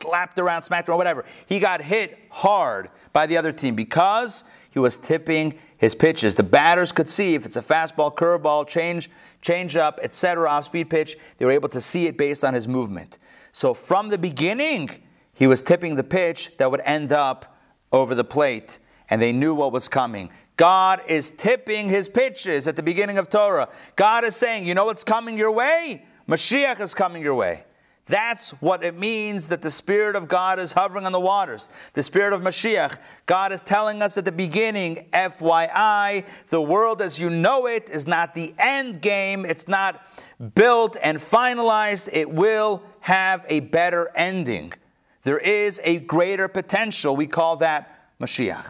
slapped around, smacked around, whatever. He got hit hard by the other team because he was tipping his pitches. The batters could see if it's a fastball, curveball, change, change up, etc., off speed pitch. They were able to see it based on his movement. So from the beginning, he was tipping the pitch that would end up over the plate, and they knew what was coming. God is tipping his pitches at the beginning of Torah. God is saying, you know what's coming your way? Mashiach is coming your way. That's what it means that the Spirit of God is hovering on the waters. The Spirit of Mashiach. God is telling us at the beginning, FYI, the world as you know it is not the end game. It's not built and finalized. It will have a better ending. There is a greater potential. We call that Mashiach.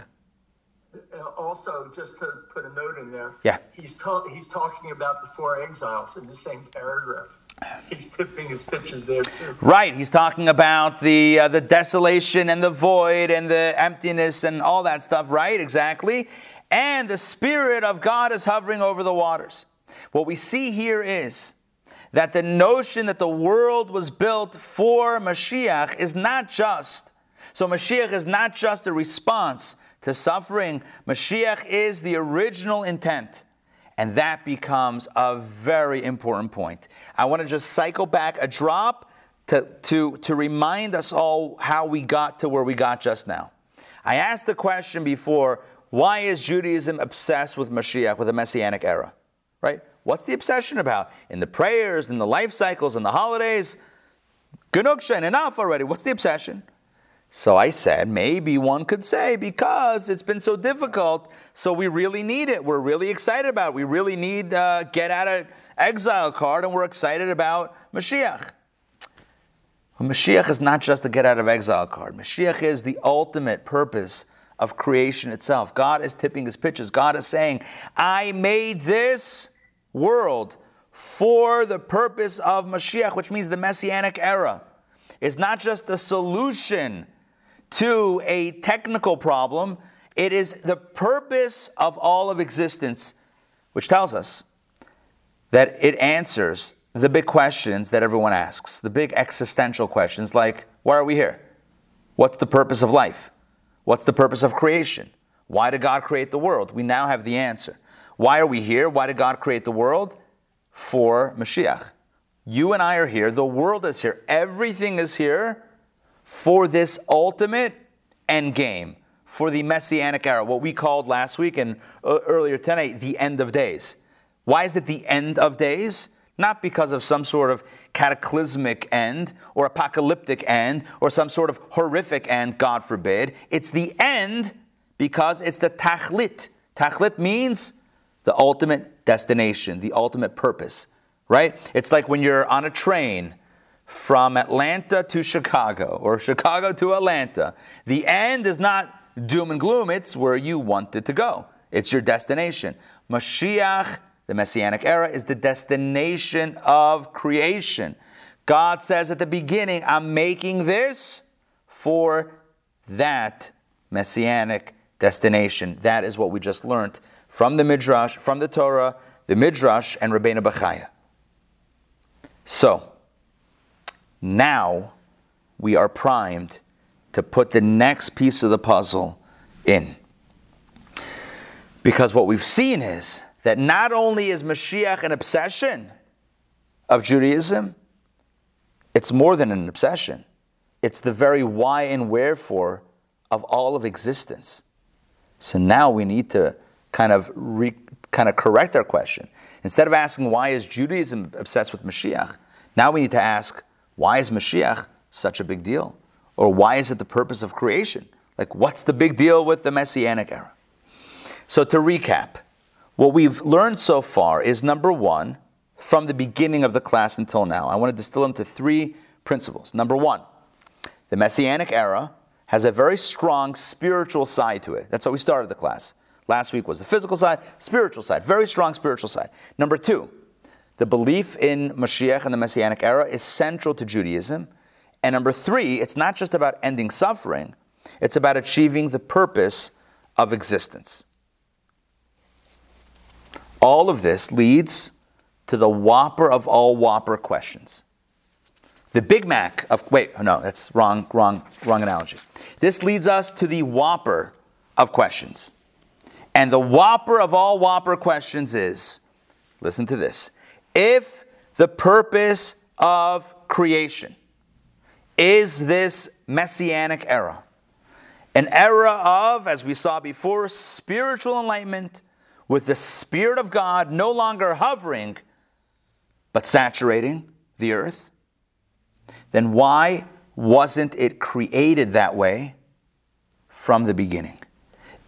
Uh, also, just to put a note in there, Yeah. he's, ta- he's talking about the four exiles in the same paragraph. He's tipping his pitches there too. Right, he's talking about the uh, the desolation and the void and the emptiness and all that stuff, right? Exactly. And the spirit of God is hovering over the waters. What we see here is that the notion that the world was built for Mashiach is not just so Mashiach is not just a response to suffering. Mashiach is the original intent. And that becomes a very important point. I want to just cycle back a drop to, to, to remind us all how we got to where we got just now. I asked the question before why is Judaism obsessed with Mashiach, with the Messianic era? Right? What's the obsession about? In the prayers, in the life cycles, in the holidays? Genugshen, enough already. What's the obsession? So I said, maybe one could say because it's been so difficult, so we really need it. We're really excited about it. We really need uh, get out of exile card, and we're excited about Mashiach. Well, Mashiach is not just a get out of exile card. Mashiach is the ultimate purpose of creation itself. God is tipping his pitches. God is saying, I made this world for the purpose of Mashiach, which means the Messianic era. It's not just a solution to a technical problem, it is the purpose of all of existence, which tells us that it answers the big questions that everyone asks, the big existential questions like, why are we here? What's the purpose of life? What's the purpose of creation? Why did God create the world? We now have the answer. Why are we here? Why did God create the world? For Mashiach. You and I are here. The world is here. Everything is here for this ultimate end game, for the messianic era, what we called last week and uh, earlier tonight, the end of days. Why is it the end of days? Not because of some sort of cataclysmic end or apocalyptic end or some sort of horrific end, God forbid. It's the end because it's the tachlit. Tachlit means the ultimate destination, the ultimate purpose, right? It's like when you're on a train from Atlanta to Chicago or Chicago to Atlanta. The end is not doom and gloom, it's where you wanted to go. It's your destination. Mashiach, the Messianic era, is the destination of creation. God says at the beginning, I'm making this for that Messianic destination. That is what we just learned from the Midrash, from the Torah, the Midrash, and Rabbeinu Bechaya. So, now we are primed to put the next piece of the puzzle in. Because what we've seen is that not only is Mashiach an obsession of Judaism, it's more than an obsession. It's the very why and wherefore of all of existence. So now we need to kind of re, kind of correct our question. Instead of asking why is Judaism obsessed with Mashiach, now we need to ask why is Mashiach such a big deal? Or why is it the purpose of creation? Like, what's the big deal with the Messianic era? So, to recap, what we've learned so far is number one, from the beginning of the class until now, I want to distill them to three principles. Number one, the Messianic era has a very strong spiritual side to it. That's how we started the class. Last week was the physical side, spiritual side, very strong spiritual side. Number two, the belief in Mashiach and the Messianic era is central to Judaism. And number three, it's not just about ending suffering, it's about achieving the purpose of existence. All of this leads to the whopper of all whopper questions. The Big Mac of wait, no, that's wrong, wrong, wrong analogy. This leads us to the whopper of questions. And the whopper of all whopper questions is listen to this. If the purpose of creation is this messianic era. An era of, as we saw before, spiritual enlightenment with the Spirit of God no longer hovering, but saturating the earth. Then why wasn't it created that way from the beginning?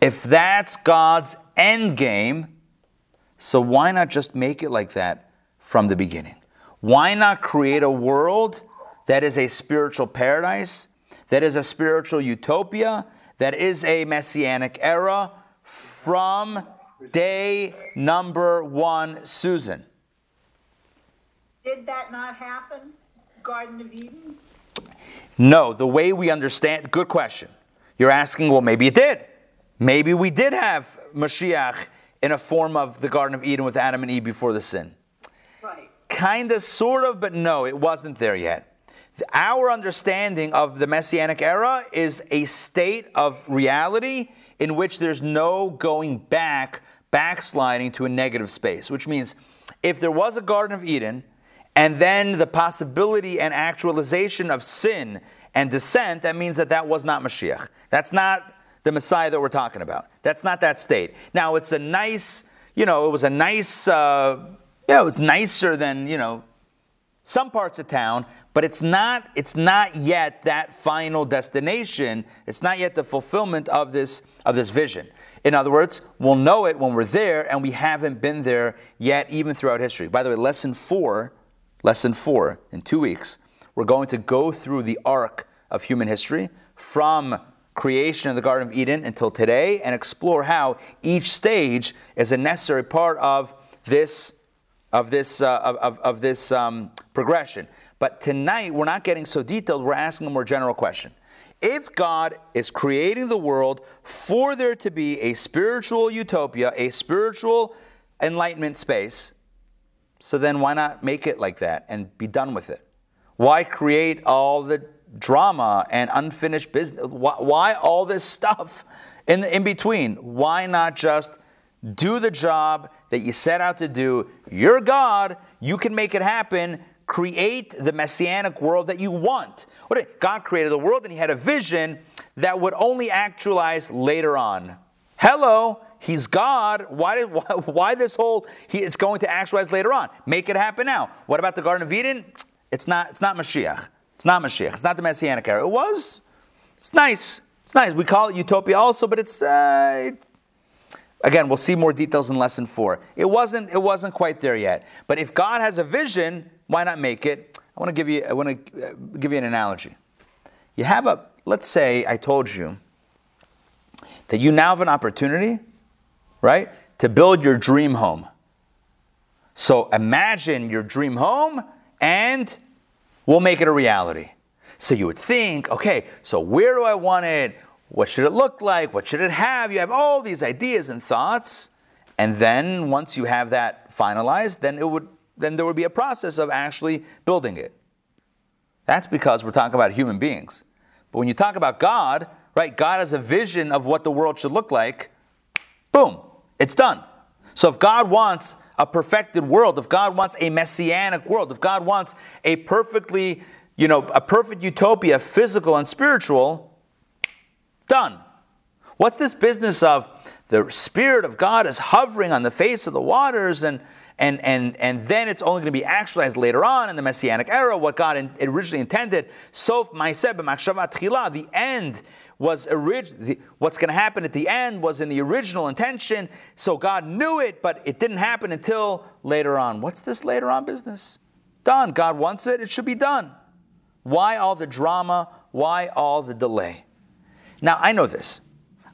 If that's God's end game, so why not just make it like that from the beginning? Why not create a world that is a spiritual paradise, that is a spiritual utopia, that is a messianic era from day number one, Susan? Did that not happen? Garden of Eden? No, the way we understand, good question. You're asking, well, maybe it did. Maybe we did have Mashiach in a form of the Garden of Eden with Adam and Eve before the sin. Kind of, sort of, but no, it wasn't there yet. Our understanding of the Messianic era is a state of reality in which there's no going back, backsliding to a negative space, which means if there was a Garden of Eden and then the possibility and actualization of sin and descent, that means that that was not Mashiach. That's not the Messiah that we're talking about. That's not that state. Now, it's a nice, you know, it was a nice, uh, yeah, it was nicer than, you know, some parts of town, but it's not, it's not yet that final destination. It's not yet the fulfillment of this, of this vision. In other words, we'll know it when we're there, and we haven't been there yet, even throughout history. By the way, lesson four, lesson four, in two weeks, we're going to go through the arc of human history from creation of the Garden of Eden until today and explore how each stage is a necessary part of this, of this, uh, of, of, this um, progression. But tonight, we're not getting so detailed, we're asking a more general question. If God is creating the world for there to be a spiritual utopia, a spiritual enlightenment space, so then why not make it like that and be done with it? Why create all the drama and unfinished business. Why, why all this stuff in, the, in between? Why not just do the job that you set out to do? You're God, you can make it happen. Create the messianic world that you want. God created the world and He had a vision that would only actualize later on. Hello, He's God. Why, why, why this whole, he, it's going to actualize later on? Make it happen now. What about the Garden of Eden? It's not, it's not Mashiach. It's not Mashiach. It's not the Messianic era. It was. It's nice. It's nice. We call it utopia also, but it's, uh, it's again, we'll see more details in lesson four. It wasn't. It wasn't quite there yet. But if God has a vision, why not make it? I want to give you. I want to uh, give you an analogy. You have a. Let's say I told you that you now have an opportunity, right, to build your dream home. So imagine your dream home and We'll make it a reality. So you would think, okay, so where do I want it? What should it look like? What should it have? You have all these ideas and thoughts. And then once you have that finalized, then it would then there would be a process of actually building it. That's because we're talking about human beings. But when you talk about God, right, God has a vision of what the world should look like, boom, it's done. So if God wants a perfected world, if God wants a messianic world, if God wants a perfectly, you know, a perfect utopia, physical and spiritual, done. What's this business of the Spirit of God is hovering on the face of the waters and and, and, and then it's only going to be actualized later on in the Messianic era, what God in, originally intended. Sof Maiseb the end was orig- what's going to happen at the end was in the original intention. So God knew it, but it didn't happen until later on. What's this later on business? Done. God wants it, it should be done. Why all the drama? Why all the delay? Now, I know this.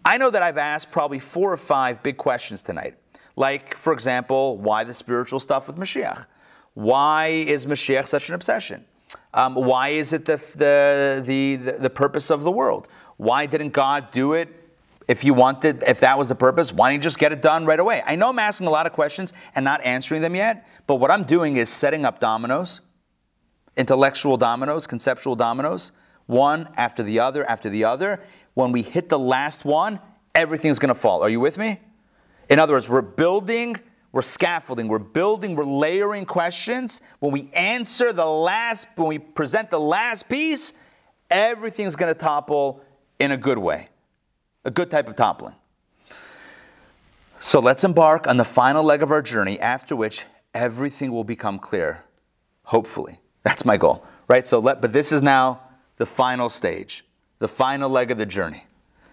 I know that I've asked probably four or five big questions tonight. Like, for example, why the spiritual stuff with Mashiach? Why is Mashiach such an obsession? Um, why is it the, the, the, the, purpose of the world? Why didn't God do it if you wanted, if that was the purpose? Why didn't you just get it done right away? I know I'm asking a lot of questions and not answering them yet, but what I'm doing is setting up dominoes, intellectual dominoes, conceptual dominoes, one after the other after the other. When we hit the last one, everything's going to fall. Are you with me? In other words, we're building we're scaffolding, we're building, we're layering questions. When we answer the last, when we present the last piece, everything's going to topple in a good way, a good type of toppling. So let's embark on the final leg of our journey, after which everything will become clear. Hopefully. That's my goal, right? So let, but this is now the final stage, the final leg of the journey.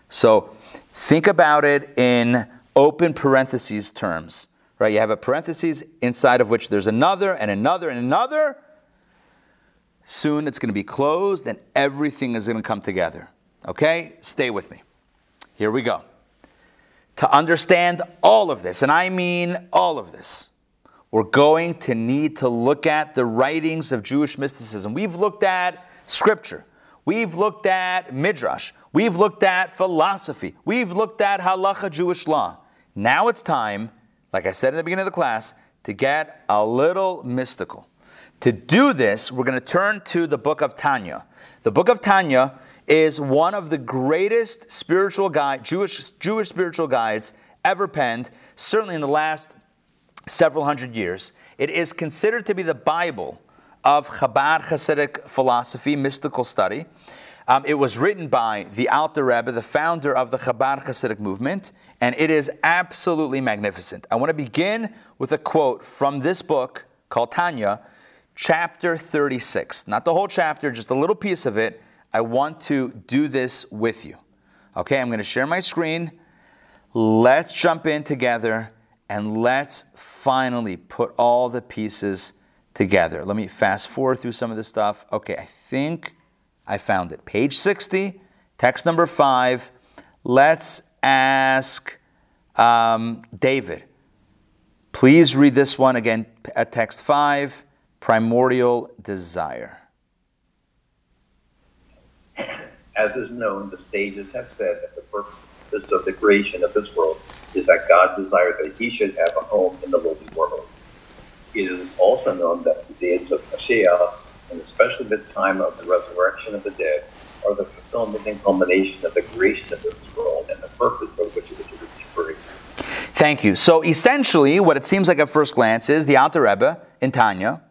So think about it in open parentheses terms, right? You have a parentheses inside of which there's another and another and another. Soon it's going to be closed and everything is going to come together. Okay? Stay with me. Here we go. To understand all of this, and I mean all of this, we're going to need to look at the writings of Jewish mysticism. We've looked at scripture. We've looked at midrash. We've looked at philosophy. We've looked at halacha Jewish law. Now it's time, like I said in the beginning of the class, to get a little mystical. To do this, we're going to turn to the book of Tanya. The book of Tanya is one of the greatest spiritual guide, Jewish, Jewish spiritual guides ever penned, certainly in the last several hundred years. It is considered to be the Bible of Chabad Hasidic philosophy, mystical study. Um, it was written by the Alter Rebbe, the founder of the Chabad Hasidic movement, and it is absolutely magnificent. I want to begin with a quote from this book called Tanya, chapter 36. Not the whole chapter, just a little piece of it. I want to do this with you. Okay, I'm going to share my screen. Let's jump in together and let's finally put all the pieces together. Let me fast forward through some of this stuff. Okay, I think I found it. Page 60, text number 5. Let's ask um, David. Please read this one again at text 5 primordial desire. As is known, the sages have said that the purpose of the creation of this world is that God desired that he should have a home in the lowly world. It is also known that the days of Mashiach, and especially the time of the resurrection of the dead, are the fulfillment and culmination of the creation of this world and the purpose of which it was originally created. Thank you. So essentially, what it seems like at first glance is the Alter Rebbe in Tanya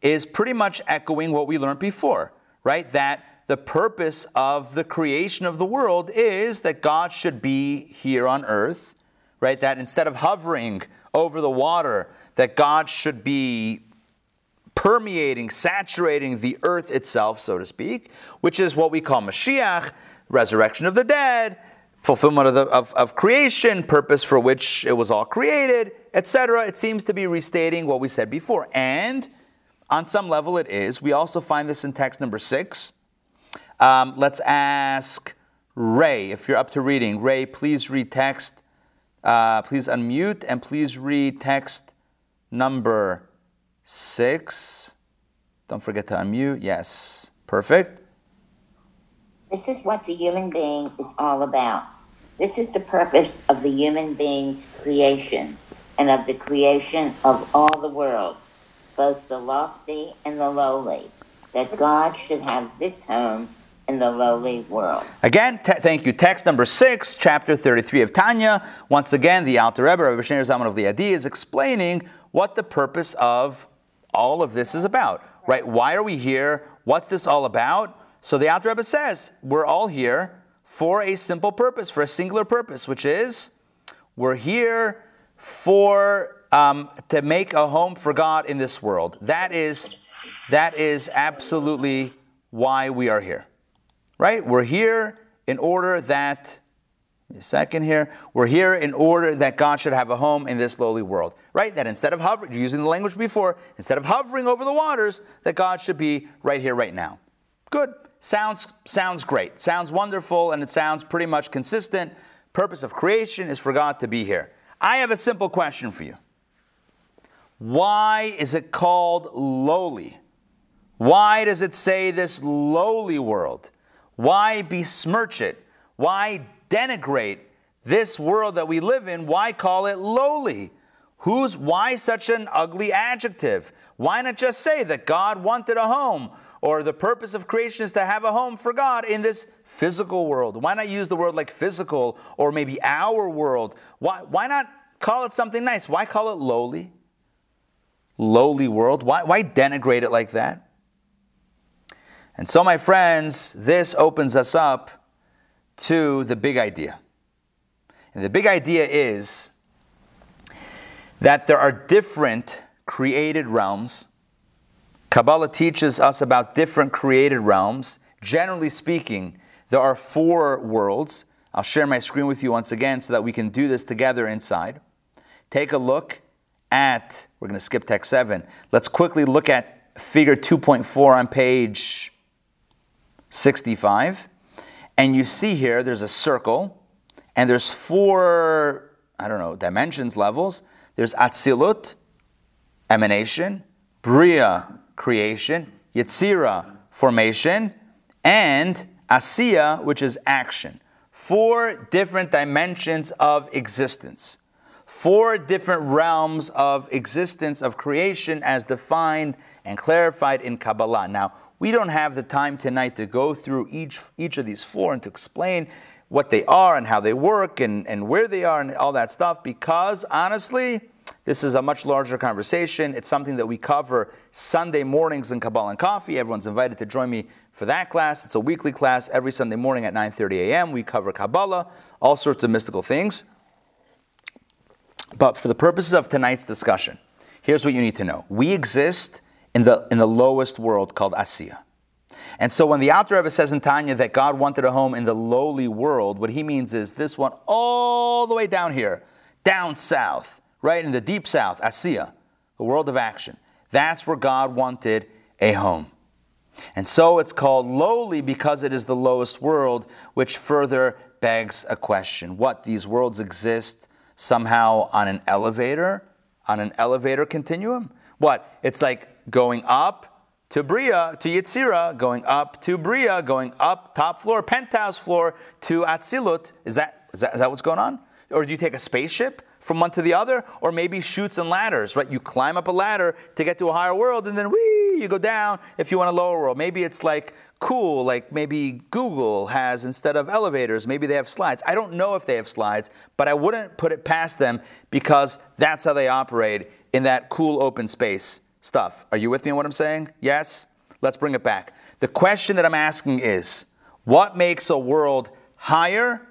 is pretty much echoing what we learned before, right? That the purpose of the creation of the world is that God should be here on earth, right? That instead of hovering over the water, that God should be permeating, saturating the earth itself, so to speak, which is what we call Mashiach, resurrection of the dead, fulfillment of, the, of, of creation, purpose for which it was all created, etc. It seems to be restating what we said before. And on some level, it is. We also find this in text number six. Um, let's ask Ray, if you're up to reading. Ray, please read text. Uh, please unmute and please read text number six. Don't forget to unmute. Yes. Perfect. This is what the human being is all about. This is the purpose of the human being's creation and of the creation of all the world, both the lofty and the lowly, that God should have this home in the lowly world. Again, thank you. Text number six, chapter 33 of Tanya. Once again, the Alter Rebbe, Rebbe Shneur Zalman of Liadi, is explaining what the purpose of all of this is about, right? Why are we here? What's this all about? So the Alter Rebbe says we're all here for a simple purpose, for a singular purpose, which is we're here for um, to make a home for God in this world. That is that is absolutely why we are here right? We're here in order that, a second here, we're here in order that God should have a home in this lowly world, right? That instead of hovering, using the language before, instead of hovering over the waters, that God should be right here, right now. Good. Sounds, sounds great. Sounds wonderful, and it sounds pretty much consistent. Purpose of creation is for God to be here. I have a simple question for you. Why is it called lowly? Why does it say this lowly world? Why besmirch it? Why denigrate this world that we live in? Why call it lowly? Who's why such an ugly adjective? Why not just say that God wanted a home or the purpose of creation is to have a home for God in this physical world? Why not use the word like physical or maybe our world? Why, why not call it something nice? Why call it lowly? Lowly world? Why, why denigrate it like that? And so, my friends, this opens us up to the big idea. And the big idea is that there are different created realms. Kabbalah teaches us about different created realms. Generally speaking, there are four worlds. I'll share my screen with you once again so that we can do this together inside. Take a look at, we're going to skip text 7. Let's quickly look at figure 2.4 on page 65. And you see here there's a circle, and there's four, I don't know, dimensions, levels. There's Atzilut, emanation, Bria, creation, Yetzira, formation, and Asiya, which is action. Four different dimensions of existence. Four different realms of existence, of creation, as defined and clarified in Kabbalah. Now, we don't have the time tonight to go through each, each of these four and to explain what they are and how they work and, and where they are and all that stuff because honestly, this is a much larger conversation. It's something that we cover Sunday mornings in Kabbalah and Coffee. Everyone's invited to join me for that class. It's a weekly class every Sunday morning at 9:30 a.m. We cover Kabbalah, all sorts of mystical things. But for the purposes of tonight's discussion, here's what you need to know. We exist in the, in the lowest world called Asiya. And so when the Alter Rebbe says in Tanya that God wanted a home in the lowly world, what he means is this one all the way down here, down south, right in the deep south, Asiya, the world of action. That's where God wanted a home. And so it's called lowly because it is the lowest world, which further begs a question. What, these worlds exist somehow on an elevator, on an elevator continuum? What, it's like going up to Bria, to Yetzira, going up to Bria, going up top floor, penthouse floor to Atzilut. Is that, is that, is that what's going on? Or do you take a spaceship from one to the other? Or maybe Chutes and Ladders, right? You climb up a ladder to get to a higher world and then whee, you go down if you want a lower world. Maybe it's like cool, like maybe Google has instead of elevators, maybe they have slides. I don't know if they have slides, but I wouldn't put it past them because that's how they operate in that cool open space stuff. Are you with me on what I'm saying? Yes? Let's bring it back. The question that I'm asking is what makes a world higher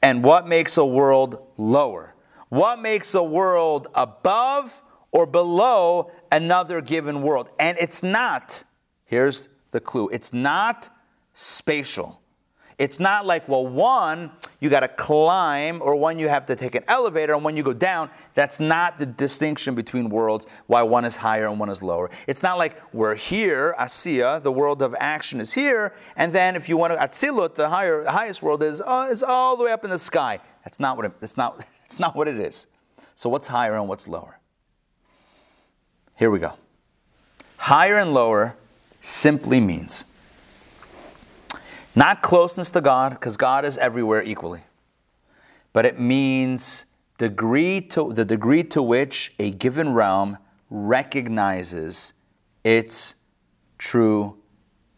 and what makes a world lower? What makes a world above or below another given world? And it's not, here's the clue, it's not spatial. It's not like, well, one, you got to climb, or one, you have to take an elevator, and when you go down, that's not the distinction between worlds, why one is higher and one is lower. It's not like we're here, Asiya, the world of action is here, and then if you want to, Atzilut, the higher, highest world is, uh, is all the way up in the sky. That's not what it, it's not, it's not what it is. So what's higher and what's lower? Here we go. Higher and lower simply means not closeness to God, because God is everywhere equally, but it means degree to, the degree to which a given realm recognizes its true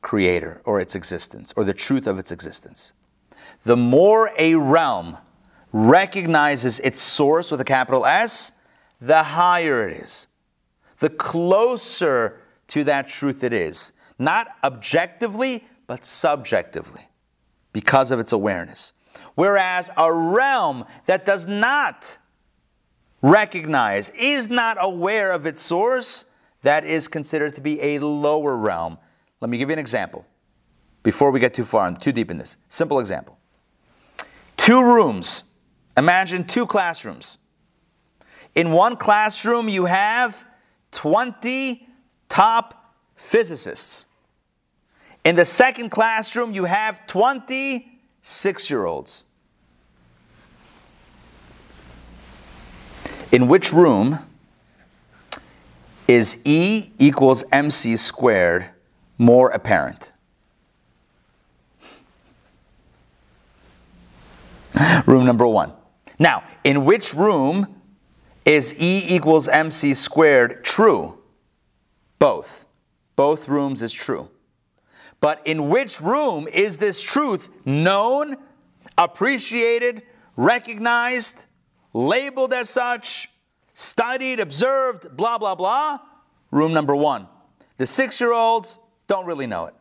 creator or its existence, or the truth of its existence. The more a realm recognizes its source with a capital S, the higher it is. The closer to that truth it is. Not objectively, but subjectively because of its awareness. Whereas a realm that does not recognize, is not aware of its source, that is considered to be a lower realm. Let me give you an example before we get too far and too deep in this. Simple example. Two rooms. Imagine two classrooms. In one classroom, you have 20 top physicists. In the second classroom, you have 26 year olds. In which room is E equals MC squared more apparent? room number one. Now, in which room is E equals MC squared true? Both. Both rooms is true. But in which room is this truth known, appreciated, recognized, labeled as such, studied, observed, blah, blah, blah? Room number one. The six year olds don't really know it.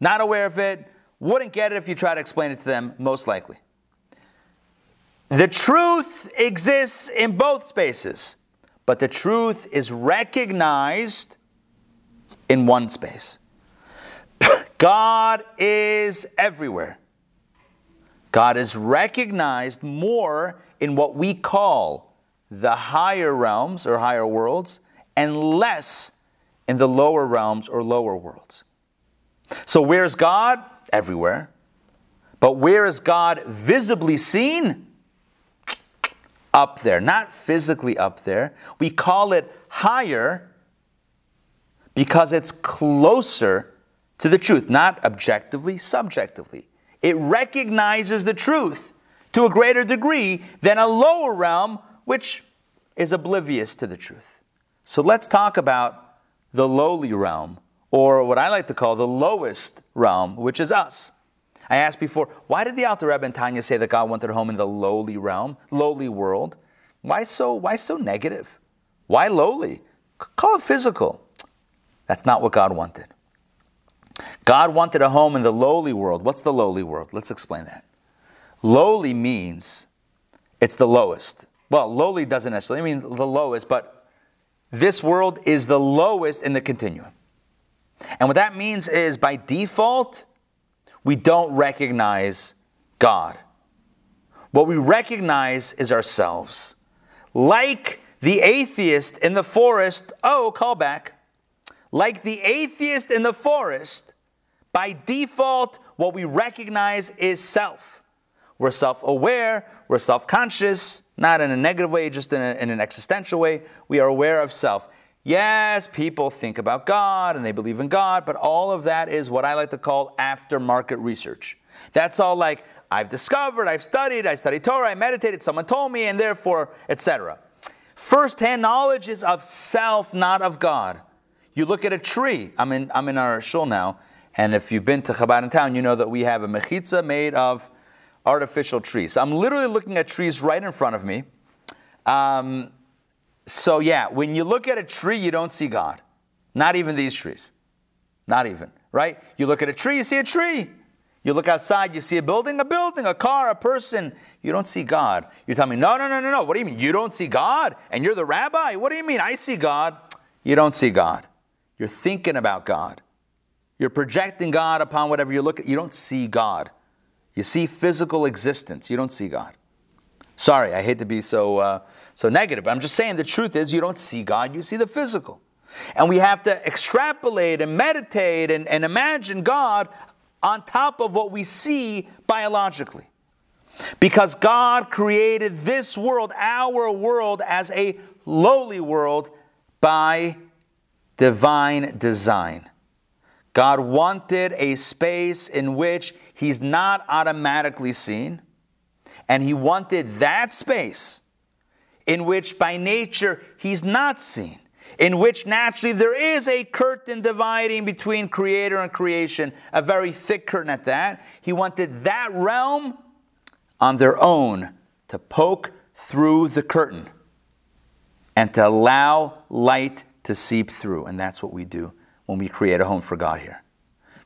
Not aware of it, wouldn't get it if you try to explain it to them, most likely. The truth exists in both spaces, but the truth is recognized in one space. God is everywhere. God is recognized more in what we call the higher realms or higher worlds and less in the lower realms or lower worlds. So, where's God? Everywhere. But where is God visibly seen? Up there, not physically up there. We call it higher because it's closer to the truth, not objectively, subjectively. It recognizes the truth to a greater degree than a lower realm, which is oblivious to the truth. So let's talk about the lowly realm, or what I like to call the lowest realm, which is us. I asked before, why did the Alter Rebbe and Tanya say that God wanted home in the lowly realm, lowly world? Why so, why so negative? Why lowly? Call it physical. That's not what God wanted. God wanted a home in the lowly world. What's the lowly world? Let's explain that. Lowly means it's the lowest. Well, lowly doesn't necessarily mean the lowest, but this world is the lowest in the continuum. And what that means is by default, we don't recognize God. What we recognize is ourselves. Like the atheist in the forest, oh, call back. Like the atheist in the forest, by default, what we recognize is self. We're self aware, we're self conscious, not in a negative way, just in, a, in, an existential way. We are aware of self. Yes, people think about God and they believe in God, but all of that is what I like to call aftermarket research. That's all like, I've discovered, I've studied, I studied Torah, I meditated, someone told me, and therefore, etc. First hand knowledge is of self, not of God. You look at a tree. I'm in, I'm in our shul now, and if you've been to Chabad in town, you know that we have a mechitza made of artificial trees. So I'm literally looking at trees right in front of me. Um, so, yeah, when you look at a tree, you don't see God. Not even these trees. Not even, right? You look at a tree, you see a tree. You look outside, you see a building, a building, a car, a person. You don't see God. You tell me, no, no, no, no, no. What do you mean? You don't see God? And you're the rabbi? What do you mean? I see God. You don't see God. You're thinking about God. You're projecting God upon whatever you look at. You don't see God. You see physical existence. You don't see God. Sorry, I hate to be so, uh, so negative, but I'm just saying the truth is you don't see God, you see the physical. And we have to extrapolate and meditate and, and imagine God on top of what we see biologically. Because God created this world, our world, as a lowly world by divine design. God wanted a space in which He's not automatically seen and he wanted that space in which by nature he's not seen, in which naturally there is a curtain dividing between creator and creation, a very thick curtain at that. He wanted that realm on their own to poke through the curtain and to allow light to seep through. And that's what we do when we create a home for God here.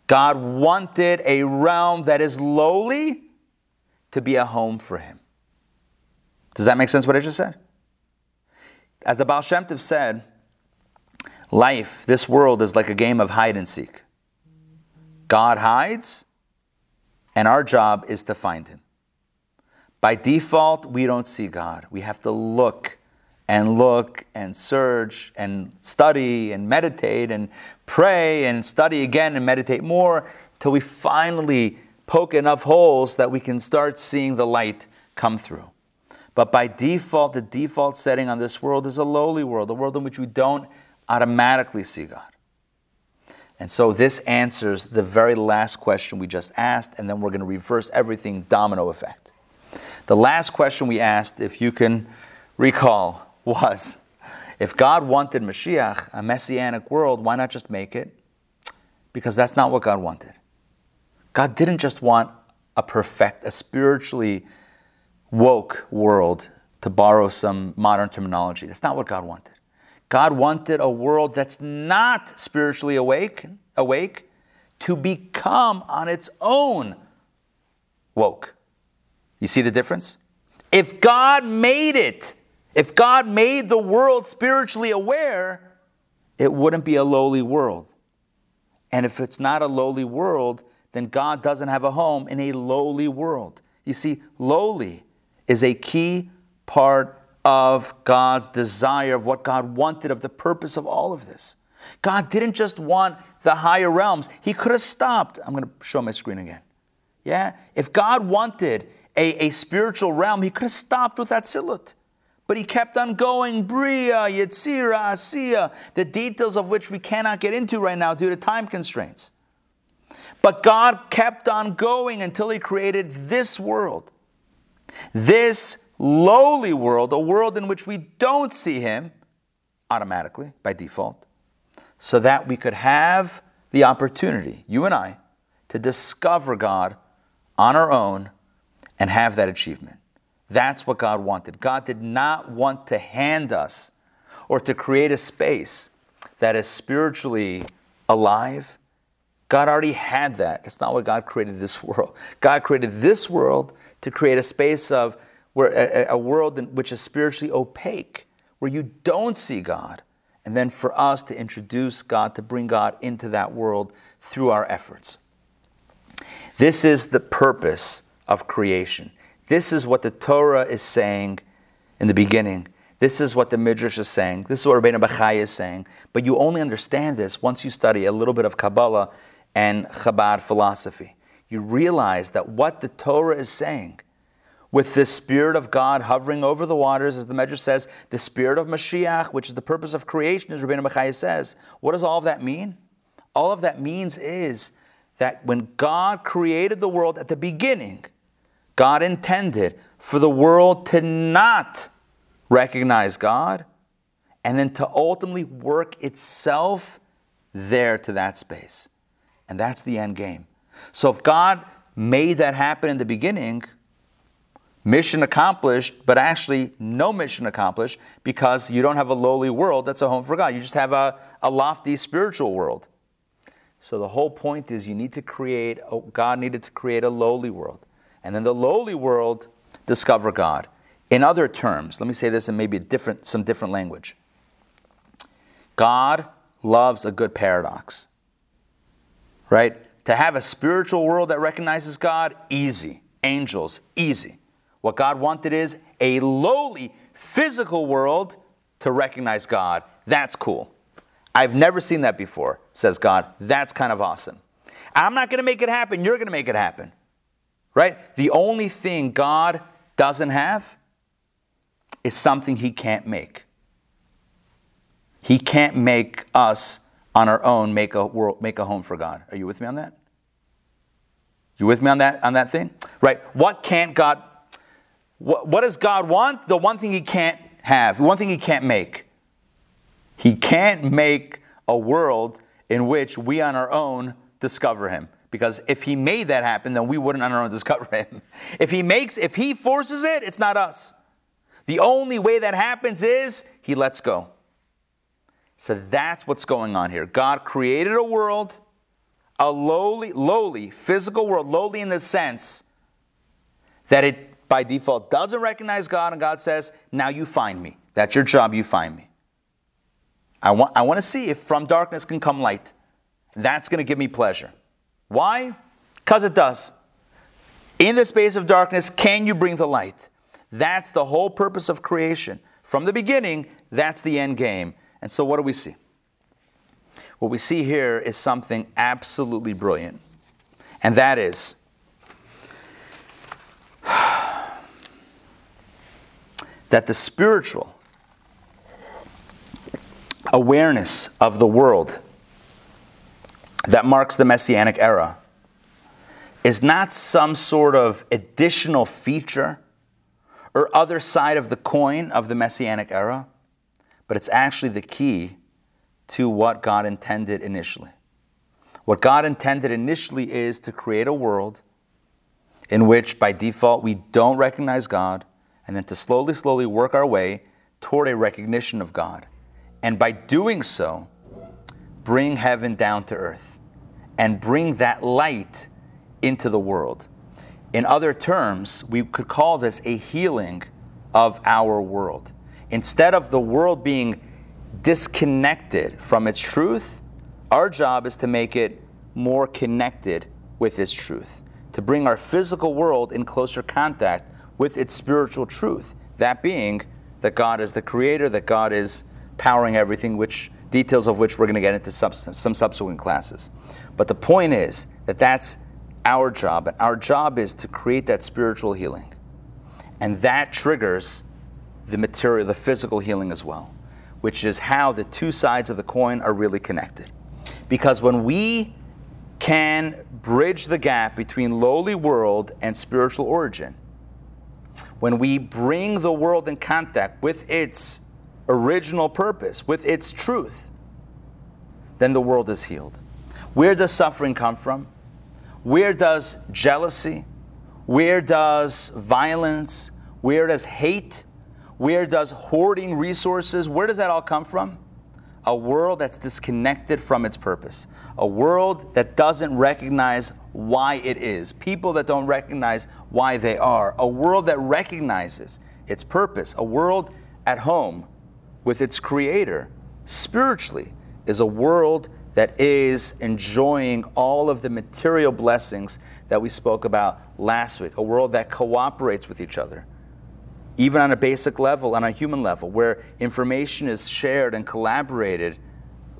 God wanted a realm that is lowly to be a home for him. Does that make sense what I just said? As the Baal Shem Tov said, life, this world is like a game of hide and seek. God hides, and our job is to find him. By default, we don't see God. We have to look and look and search and study and meditate and pray and study again and meditate more till we finally poke enough holes that we can start seeing the light come through. But by default, the default setting on this world is a lowly world, a world in which we don't automatically see God. And so this answers the very last question we just asked, and then we're going to reverse everything domino effect. The last question we asked, if you can recall, was if God wanted Mashiach, a messianic world, why not just make it? Because that's not what God wanted. God didn't just want a perfect, a spiritually woke world, to borrow some modern terminology. That's not what God wanted. God wanted a world that's not spiritually awake, awake to become on its own woke. You see the difference? If God made it, if God made the world spiritually aware, it wouldn't be a lowly world. And if it's not a lowly world, then God doesn't have a home in a lowly world. You see, lowly is a key part of God's desire, of what God wanted, of the purpose of all of this. God didn't just want the higher realms, He could have stopped. I'm going to show my screen again. Yeah? If God wanted a, a spiritual realm, He could have stopped with that Atzilut. But he kept on going, Bria, Yetzira, Asiya, the details of which we cannot get into right now due to time constraints. But God kept on going until he created this world. This lowly world, a world in which we don't see him automatically by default, so that we could have the opportunity, you and I, to discover God on our own and have that achievement. That's what God wanted. God did not want to hand us or to create a space that is spiritually alive. God already had that. That's not what God created this world. God created this world to create a space of where a, a world in, which is spiritually opaque, where you don't see God, and then for us to introduce God, to bring God into that world through our efforts. This is the purpose of creation. This is what the Torah is saying in the beginning. This is what the Midrash is saying. This is what Rabbeinu Bechaya is saying. But you only understand this once you study a little bit of Kabbalah and Chabad philosophy. You realize that what the Torah is saying, with the Spirit of God hovering over the waters, as the Midrash says, the Spirit of Mashiach, which is the purpose of creation, as Rabbeinu Bechaya says, what does all of that mean? All of that means is that when God created the world at the beginning, God intended for the world to not recognize God and then to ultimately work itself there to that space. And that's the end game. So if God made that happen in the beginning, mission accomplished, but actually no mission accomplished because you don't have a lowly world that's a home for God. You just have a, a lofty spiritual world. So the whole point is you need to create, God needed to create a lowly world and then the lowly world discover God. In other terms, let me say this in maybe different, some different language. God loves a good paradox, right? To have a spiritual world that recognizes God, easy. Angels, easy. What God wanted is a lowly physical world to recognize God. That's cool. I've never seen that before, says God. That's kind of awesome. I'm not going to make it happen. You're going to make it happen right? The only thing God doesn't have is something He can't make. He can't make us on our own make a world, make a home for God. Are you with me on that? You with me on that on that thing? Right. What can't God what, what does God want? The one thing he can't have, the one thing he can't make. He can't make a world in which we on our own discover him. Because if he made that happen, then we wouldn't our own discover him. If he makes, if he forces it, it's not us. The only way that happens is he lets go. So that's what's going on here. God created a world, a lowly, lowly physical world, lowly in the sense that it by default doesn't recognize God, and God says, Now you find me. That's your job, you find me. I want, I want to see if from darkness can come light. That's going to give me pleasure. Why? Because it does. In the space of darkness, can you bring the light? That's the whole purpose of creation. From the beginning, that's the end game. And so, what do we see? What we see here is something absolutely brilliant, and that is that the spiritual awareness of the world that marks the Messianic era is not some sort of additional feature or other side of the coin of the Messianic era, but it's actually the key to what God intended initially. What God intended initially is to create a world in which, by default, we don't recognize God, and then to slowly, slowly work our way toward a recognition of God. And by doing so, bring heaven down to earth and bring that light into the world. In other terms, we could call this a healing of our world. Instead of the world being disconnected from its truth, our job is to make it more connected with its truth, to bring our physical world in closer contact with its spiritual truth. That being that God is the creator, that God is powering everything, which details of which we're going to get into some subsequent classes. But the point is that that's our job, and our job is to create that spiritual healing. And that triggers the material, the physical healing as well, which is how the two sides of the coin are really connected. Because when we can bridge the gap between lowly world and spiritual origin, when we bring the world in contact with its original purpose, with its truth, then the world is healed. Where does suffering come from? Where does jealousy, where does violence, where does hate, where does hoarding resources, where does that all come from? A world that's disconnected from its purpose, a world that doesn't recognize why it is, people that don't recognize why they are, a world that recognizes its purpose, a world at home with its creator spiritually is a world that is enjoying all of the material blessings that we spoke about last week, a world that cooperates with each other, even on a basic level, on a human level, where information is shared and collaborated.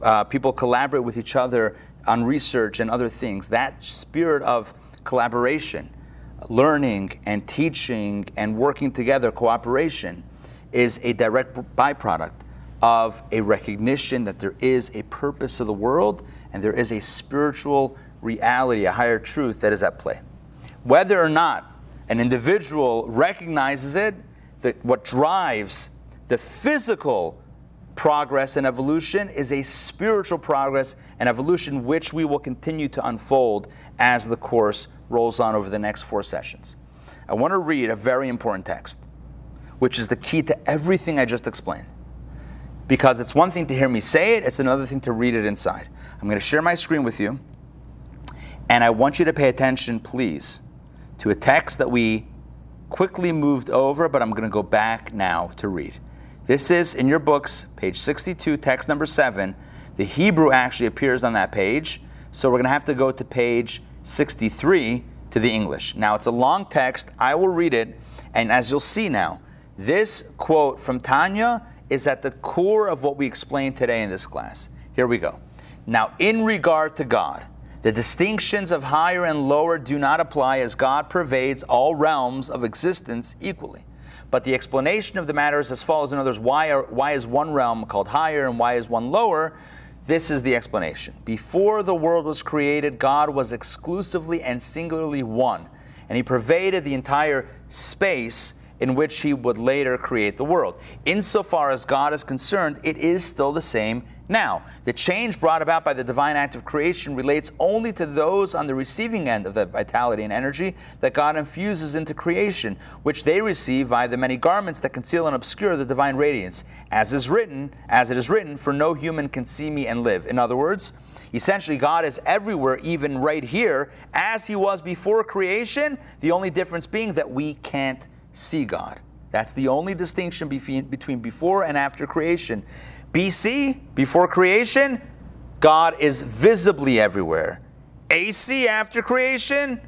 Uh, people collaborate with each other on research and other things. That spirit of collaboration, learning and teaching and working together, cooperation, is a direct byproduct of a recognition that there is a purpose of the world and there is a spiritual reality, a higher truth that is at play. Whether or not an individual recognizes it, that what drives the physical progress and evolution is a spiritual progress and evolution which we will continue to unfold as the course rolls on over the next four sessions. I want to read a very important text, which is the key to everything I just explained because it's one thing to hear me say it, it's another thing to read it inside. I'm going to share my screen with you, and I want you to pay attention, please, to a text that we quickly moved over, but I'm going to go back now to read. This is in your books, page 62, text number 7. The Hebrew actually appears on that page, so we're going to have to go to page 63 to the English. Now, it's a long text. I will read it, and as you'll see now, this quote from Tanya is at the core of what we explained today in this class. Here we go. Now, in regard to God, the distinctions of higher and lower do not apply as God pervades all realms of existence equally. But the explanation of the matter is as follows. In other words, why, are, why is one realm called higher and why is one lower? This is the explanation. Before the world was created, God was exclusively and singularly one, and He pervaded the entire space in which he would later create the world. Insofar as God is concerned, it is still the same now. The change brought about by the divine act of creation relates only to those on the receiving end of the vitality and energy that God infuses into creation, which they receive via the many garments that conceal and obscure the divine radiance, as is written, as it is written, for no human can see me and live. In other words, Essentially, God is everywhere, even right here, as He was before creation, the only difference being that we can't see God. That's the only distinction between before and after creation. BC, before creation, God is visibly everywhere. AC, after creation,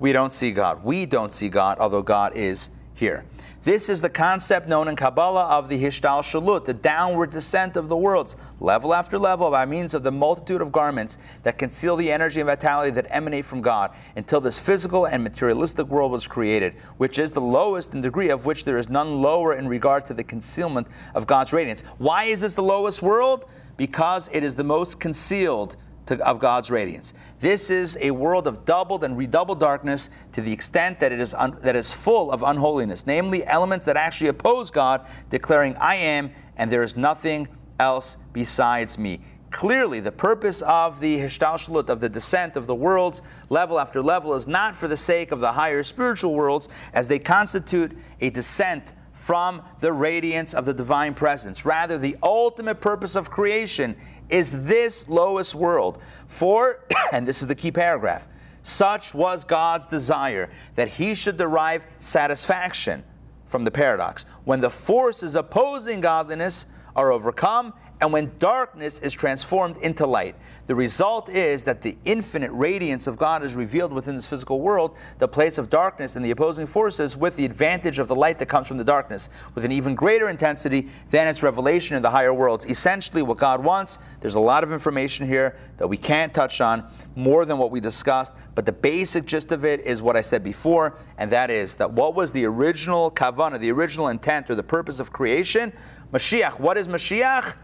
we don't see God. We don't see God, although God is here. This is the concept known in Kabbalah of the Hishtalshelut, the downward descent of the worlds, level after level, by means of the multitude of garments that conceal the energy and vitality that emanate from God, until this physical and materialistic world was created, which is the lowest in degree of which there is none lower in regard to the concealment of God's radiance. Why is this the lowest world? Because it is the most concealed to, of God's radiance. This is a world of doubled and redoubled darkness to the extent that it is, un, that is full of unholiness, namely elements that actually oppose God, declaring, I am, and there is nothing else besides me. Clearly, the purpose of the Hishtalshelut, of the descent of the worlds, level after level, is not for the sake of the higher spiritual worlds, as they constitute a descent from the radiance of the divine presence. Rather, the ultimate purpose of creation is this lowest world. For, and this is the key paragraph, such was God's desire that he should derive satisfaction from the paradox. When the forces opposing godliness are overcome and when darkness is transformed into light. The result is that the infinite radiance of God is revealed within this physical world, the place of darkness and the opposing forces, with the advantage of the light that comes from the darkness, with an even greater intensity than its revelation in the higher worlds. Essentially, what God wants, there's a lot of information here that we can't touch on more than what we discussed, but the basic gist of it is what I said before, and that is that what was the original kavana, the original intent or the purpose of creation? Mashiach. What is Mashiach?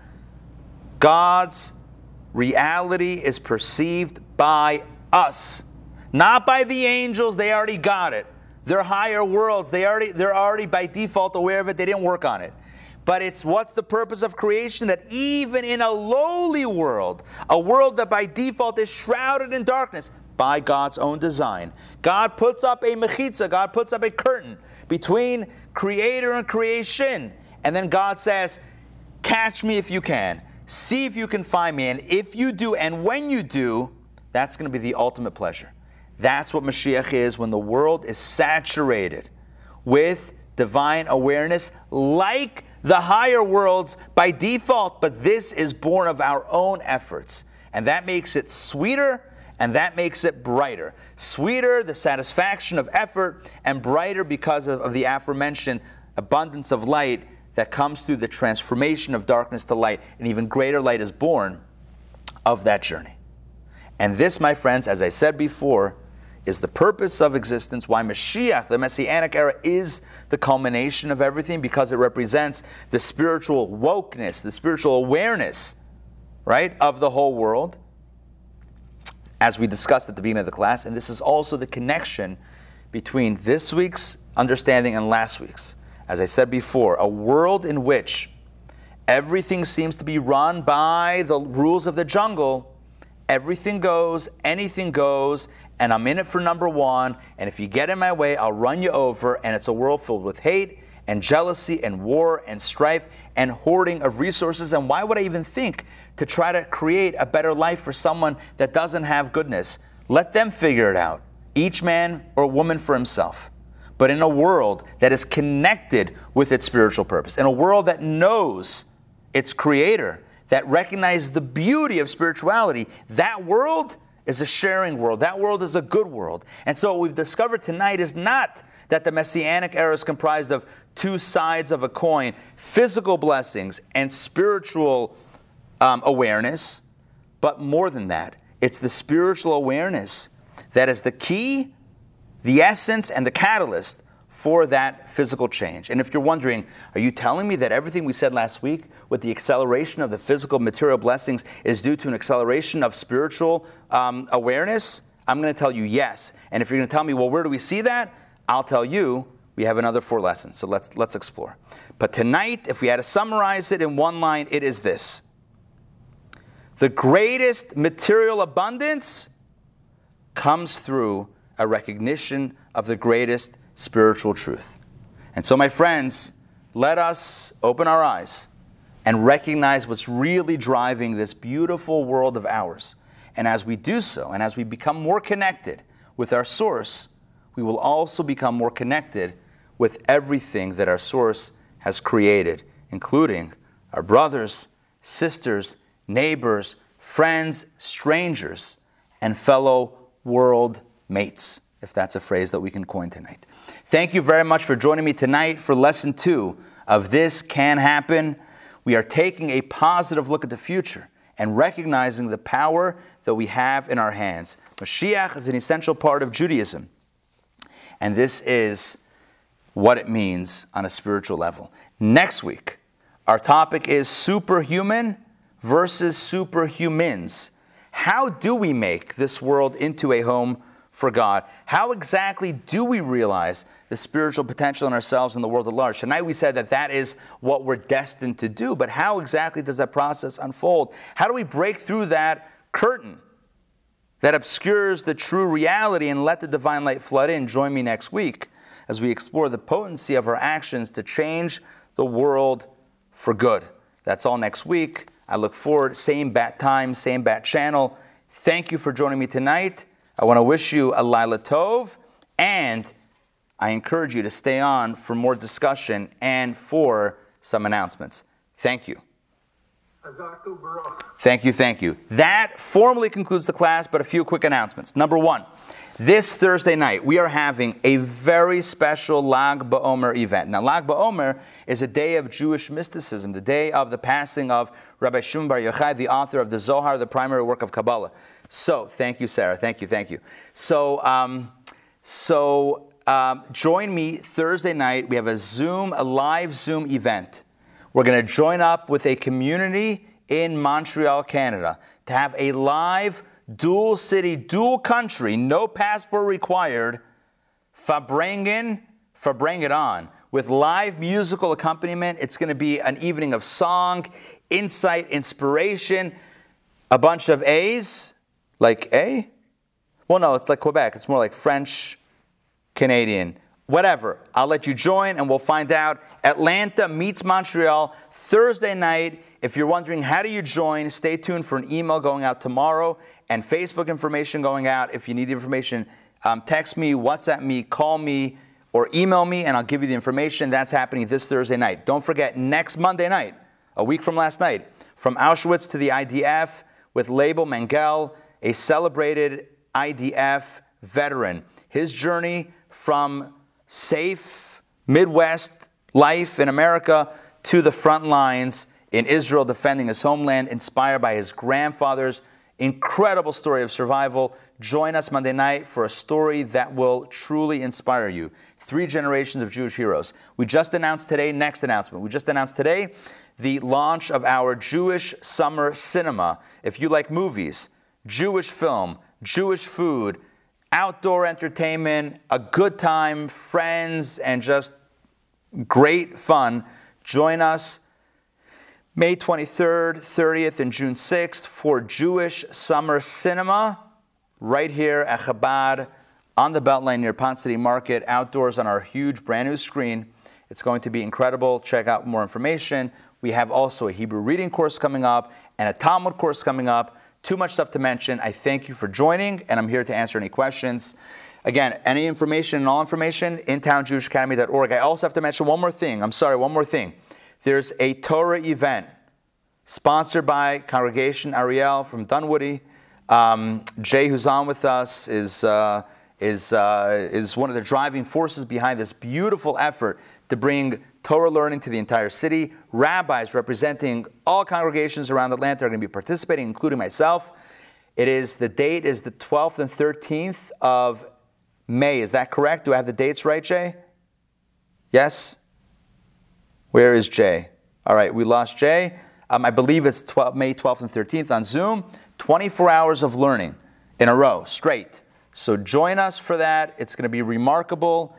God's reality is perceived by us, not by the angels. They already got it. They're higher worlds. They already, they're already by default aware of it. They didn't work on it. But it's what's the purpose of creation that even in a lowly world, a world that by default is shrouded in darkness by God's own design, God puts up a mechitza, God puts up a curtain between creator and creation. And then God says, Catch me if you can. See if you can find me. And if you do, and when you do, that's going to be the ultimate pleasure. That's what Mashiach is when the world is saturated with divine awareness, like the higher worlds by default, but this is born of our own efforts. And that makes it sweeter and that makes it brighter. Sweeter, the satisfaction of effort, and brighter because of, of the aforementioned abundance of light that comes through the transformation of darkness to light. An even greater light is born of that journey. And this, my friends, as I said before, is the purpose of existence, why Mashiach, the Messianic era, is the culmination of everything because it represents the spiritual wokeness, the spiritual awareness, right, of the whole world, as we discussed at the beginning of the class. And this is also the connection between this week's understanding and last week's as I said before, a world in which everything seems to be run by the rules of the jungle, everything goes, anything goes, and I'm in it for number one, and if you get in my way, I'll run you over, and it's a world filled with hate and jealousy and war and strife and hoarding of resources. And why would I even think to try to create a better life for someone that doesn't have goodness? Let them figure it out, each man or woman for himself but in a world that is connected with its spiritual purpose, in a world that knows its creator, that recognizes the beauty of spirituality, that world is a sharing world. That world is a good world. And so what we've discovered tonight is not that the messianic era is comprised of two sides of a coin physical blessings and spiritual um, awareness, but more than that, it's the spiritual awareness that is the key the essence and the catalyst for that physical change. And if you're wondering, are you telling me that everything we said last week with the acceleration of the physical material blessings is due to an acceleration of spiritual um, awareness? I'm going to tell you yes. And if you're going to tell me, well, where do we see that? I'll tell you we have another four lessons. So let's, let's explore. But tonight, if we had to summarize it in one line, it is this The greatest material abundance comes through a recognition of the greatest spiritual truth. And so, my friends, let us open our eyes and recognize what's really driving this beautiful world of ours. And as we do so, and as we become more connected with our source, we will also become more connected with everything that our source has created, including our brothers, sisters, neighbors, friends, strangers, and fellow world mates, if that's a phrase that we can coin tonight. Thank you very much for joining me tonight for lesson two of This Can Happen. We are taking a positive look at the future and recognizing the power that we have in our hands. Mashiach is an essential part of Judaism, and this is what it means on a spiritual level. Next week, our topic is superhuman versus superhumans. How do we make this world into a home for God. How exactly do we realize the spiritual potential in ourselves and the world at large? Tonight we said that that is what we're destined to do, but how exactly does that process unfold? How do we break through that curtain that obscures the true reality and let the divine light flood in? Join me next week as we explore the potency of our actions to change the world for good. That's all next week I look forward, same bat time, same bat channel. Thank you for joining me tonight. I want to wish you a Lila Tov, and I encourage you to stay on for more discussion and for some announcements. Thank you. Thank you, thank you. That formally concludes the class, but a few quick announcements. Number one, this Thursday night, we are having a very special Lag BaOmer event. Now, Lag BaOmer is a day of Jewish mysticism, the day of the passing of Rabbi Shimon Bar Yochai, the author of the Zohar, the primary work of Kabbalah. So, thank you, Sarah. Thank you, thank you. So, um, so um, join me Thursday night. We have a Zoom, a live Zoom event. We're going to join up with a community in Montreal, Canada, to have a live dual city, dual country, no passport required, Farbrengen, Farbring it on. With live musical accompaniment, it's going to be an evening of song, insight, inspiration, a bunch of A's, like A? Well, no, it's like Quebec. It's more like French, Canadian whatever. I'll let you join and we'll find out. Atlanta meets Montreal Thursday night. If you're wondering how do you join, stay tuned for an email going out tomorrow and Facebook information going out. If you need the information, um, text me, WhatsApp me, call me, or email me, and I'll give you the information. That's happening this Thursday night. Don't forget, next Monday night, a week from last night, from Auschwitz to the IDF with Label Mengel, a celebrated IDF veteran. His journey from safe Midwest life in America to the front lines in Israel defending his homeland, inspired by his grandfather's incredible story of survival. Join us Monday night for a story that will truly inspire you. Three generations of Jewish heroes. We just announced today, next announcement. We just announced today the launch of our Jewish Summer Cinema. If you like movies, Jewish film, Jewish food, outdoor entertainment, a good time, friends, and just great fun. Join us May 23rd, 30th, and June 6th for Jewish Summer Cinema right here at Chabad on the Beltline near Ponce City Market, outdoors on our huge brand new screen. It's going to be incredible. Check out more information. We have also a Hebrew reading course coming up and a Talmud course coming up. Too much stuff to mention. I thank you for joining, and I'm here to answer any questions. Again, any information and all information, intownjewishacademy.org. I also have to mention one more thing. I'm sorry, one more thing. There's a Torah event sponsored by Congregation Ariel from Dunwoody. Um, Jay, who's on with us, is, uh, is, uh, is one of the driving forces behind this beautiful effort to bring Torah learning to the entire city. Rabbis representing all congregations around Atlanta are going to be participating, including myself. It is the date is the 12th and 13th of May. Is that correct? Do I have the dates right, Jay? Yes? Where is Jay? All right, we lost Jay. Um, I believe it's 12, May 12th and 13th on Zoom. 24 hours of learning in a row, straight. So join us for that. It's going to be remarkable.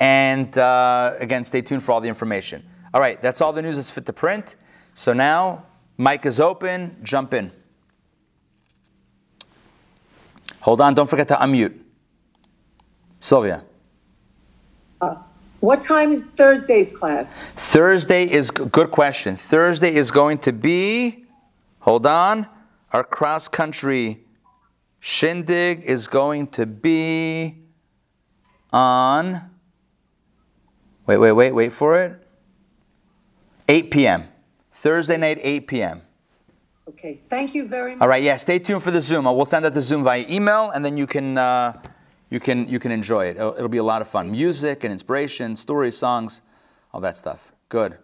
And uh, again, stay tuned for all the information. All right, that's all the news that's fit to print. So now, mic is open. Jump in. Hold on, don't forget to unmute. Sylvia. Uh, what time is Thursday's class? Thursday is good question. Thursday is going to be, hold on, our cross country shindig is going to be on Wait, wait, wait, wait for it. 8 p.m. Thursday night, 8 p.m. Okay, thank you very much. All right, yeah, stay tuned for the Zoom. We'll send out the Zoom via email, and then you can, uh, you can, you can enjoy it. It'll, it'll be a lot of fun. Music and inspiration, stories, songs, all that stuff. Good.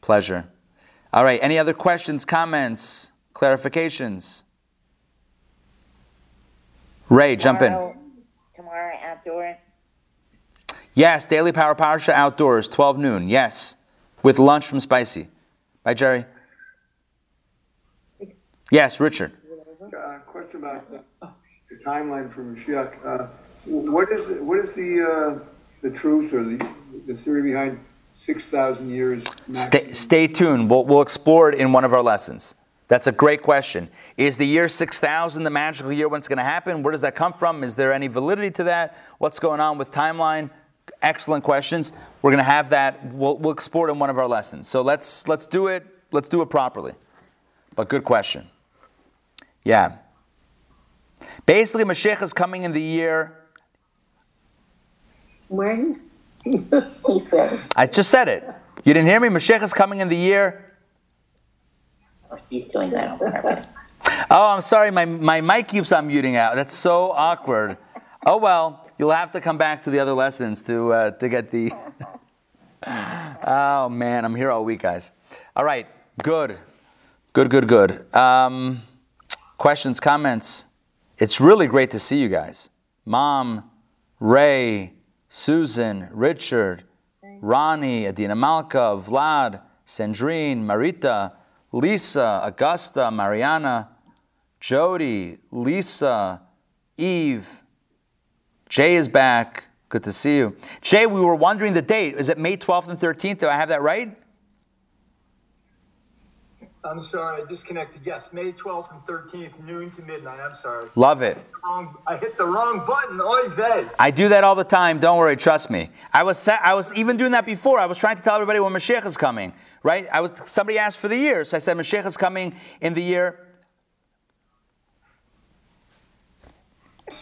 Pleasure. All right, any other questions, comments, clarifications? Ray, jump in. Tomorrow outdoors. Yes, Daily Power Parsha outdoors, 12 noon. Yes, with lunch from Spicy. Bye, Jerry. Yes, Richard. Uh, question about the, the timeline for Mashiach. Uh, what is what is the uh, the truth or the the theory behind six thousand years? Stay, stay tuned. We'll, we'll explore it in one of our lessons. That's a great question. Is the year 6000 the magical year when it's going to happen? Where does that come from? Is there any validity to that? What's going on with timeline? Excellent questions. We're going to have that. We'll, we'll explore it in one of our lessons. So let's let's do it. Let's do it properly. but good question. Yeah. Basically, Mashiach is coming in the year. When? He says, I just said it. You didn't hear me? Mashiach is coming in the year. he's doing that on purpose. Oh, I'm sorry. My, my mic keeps on muting out. That's so awkward. Oh, well, you'll have to come back to the other lessons to, uh, to get the. oh, man. I'm here all week, guys. All right. Good. Good, good, good. Um, questions, comments? It's really great to see you guys. Mom, Ray, Susan, Richard, Ronnie, Adina Malka, Vlad, Sandrine, Marita, Lisa, Augusta, Mariana, Jody, Lisa, Eve. Jay is back. Good to see you. Jay, we were wondering the date. Is it May 12th and 13th? Do I have that right? I'm sorry, I disconnected. Yes, May 12th and 13th, noon to midnight. I'm sorry. Love it. Wrong, I hit the wrong button. Oy vey. I do that all the time. Don't worry, trust me. I was sa- I was even doing that before. I was trying to tell everybody when Mashiach is coming, right? I was somebody asked for the year, so I said Mashiach is coming in the year.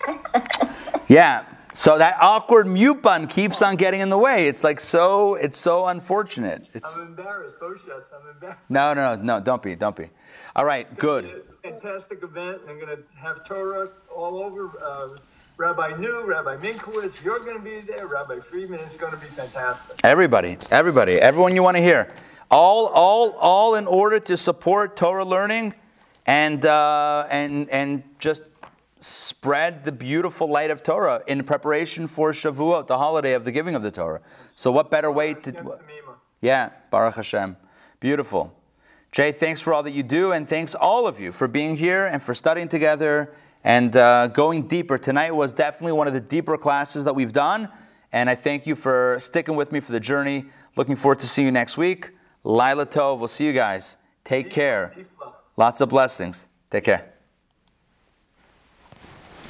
yeah. So that awkward mute button keeps on getting in the way. It's like so. It's so unfortunate. It's I'm embarrassed, Boshas. I'm embarrassed. no, no, no, no. Don't be. Don't be. All right. Good. Fantastic event. I'm going to have Torah all over. Uh, Rabbi New, Rabbi Minkowitz, you're going to be there. Rabbi Friedman. It's going to be fantastic. Everybody, everybody, everyone you want to hear. All, all, all in order to support Torah learning and, uh, and, and just spread the beautiful light of Torah in preparation for Shavuot, the holiday of the giving of the Torah. So, what better way to. Yeah, Baruch Hashem. Beautiful. Jay, thanks for all that you do, and thanks all of you for being here and for studying together and uh, going deeper. Tonight was definitely one of the deeper classes that we've done, and I thank you for sticking with me for the journey. Looking forward to seeing you next week. Lila Tov, we'll see you guys. Take care. Lots of blessings. Take care.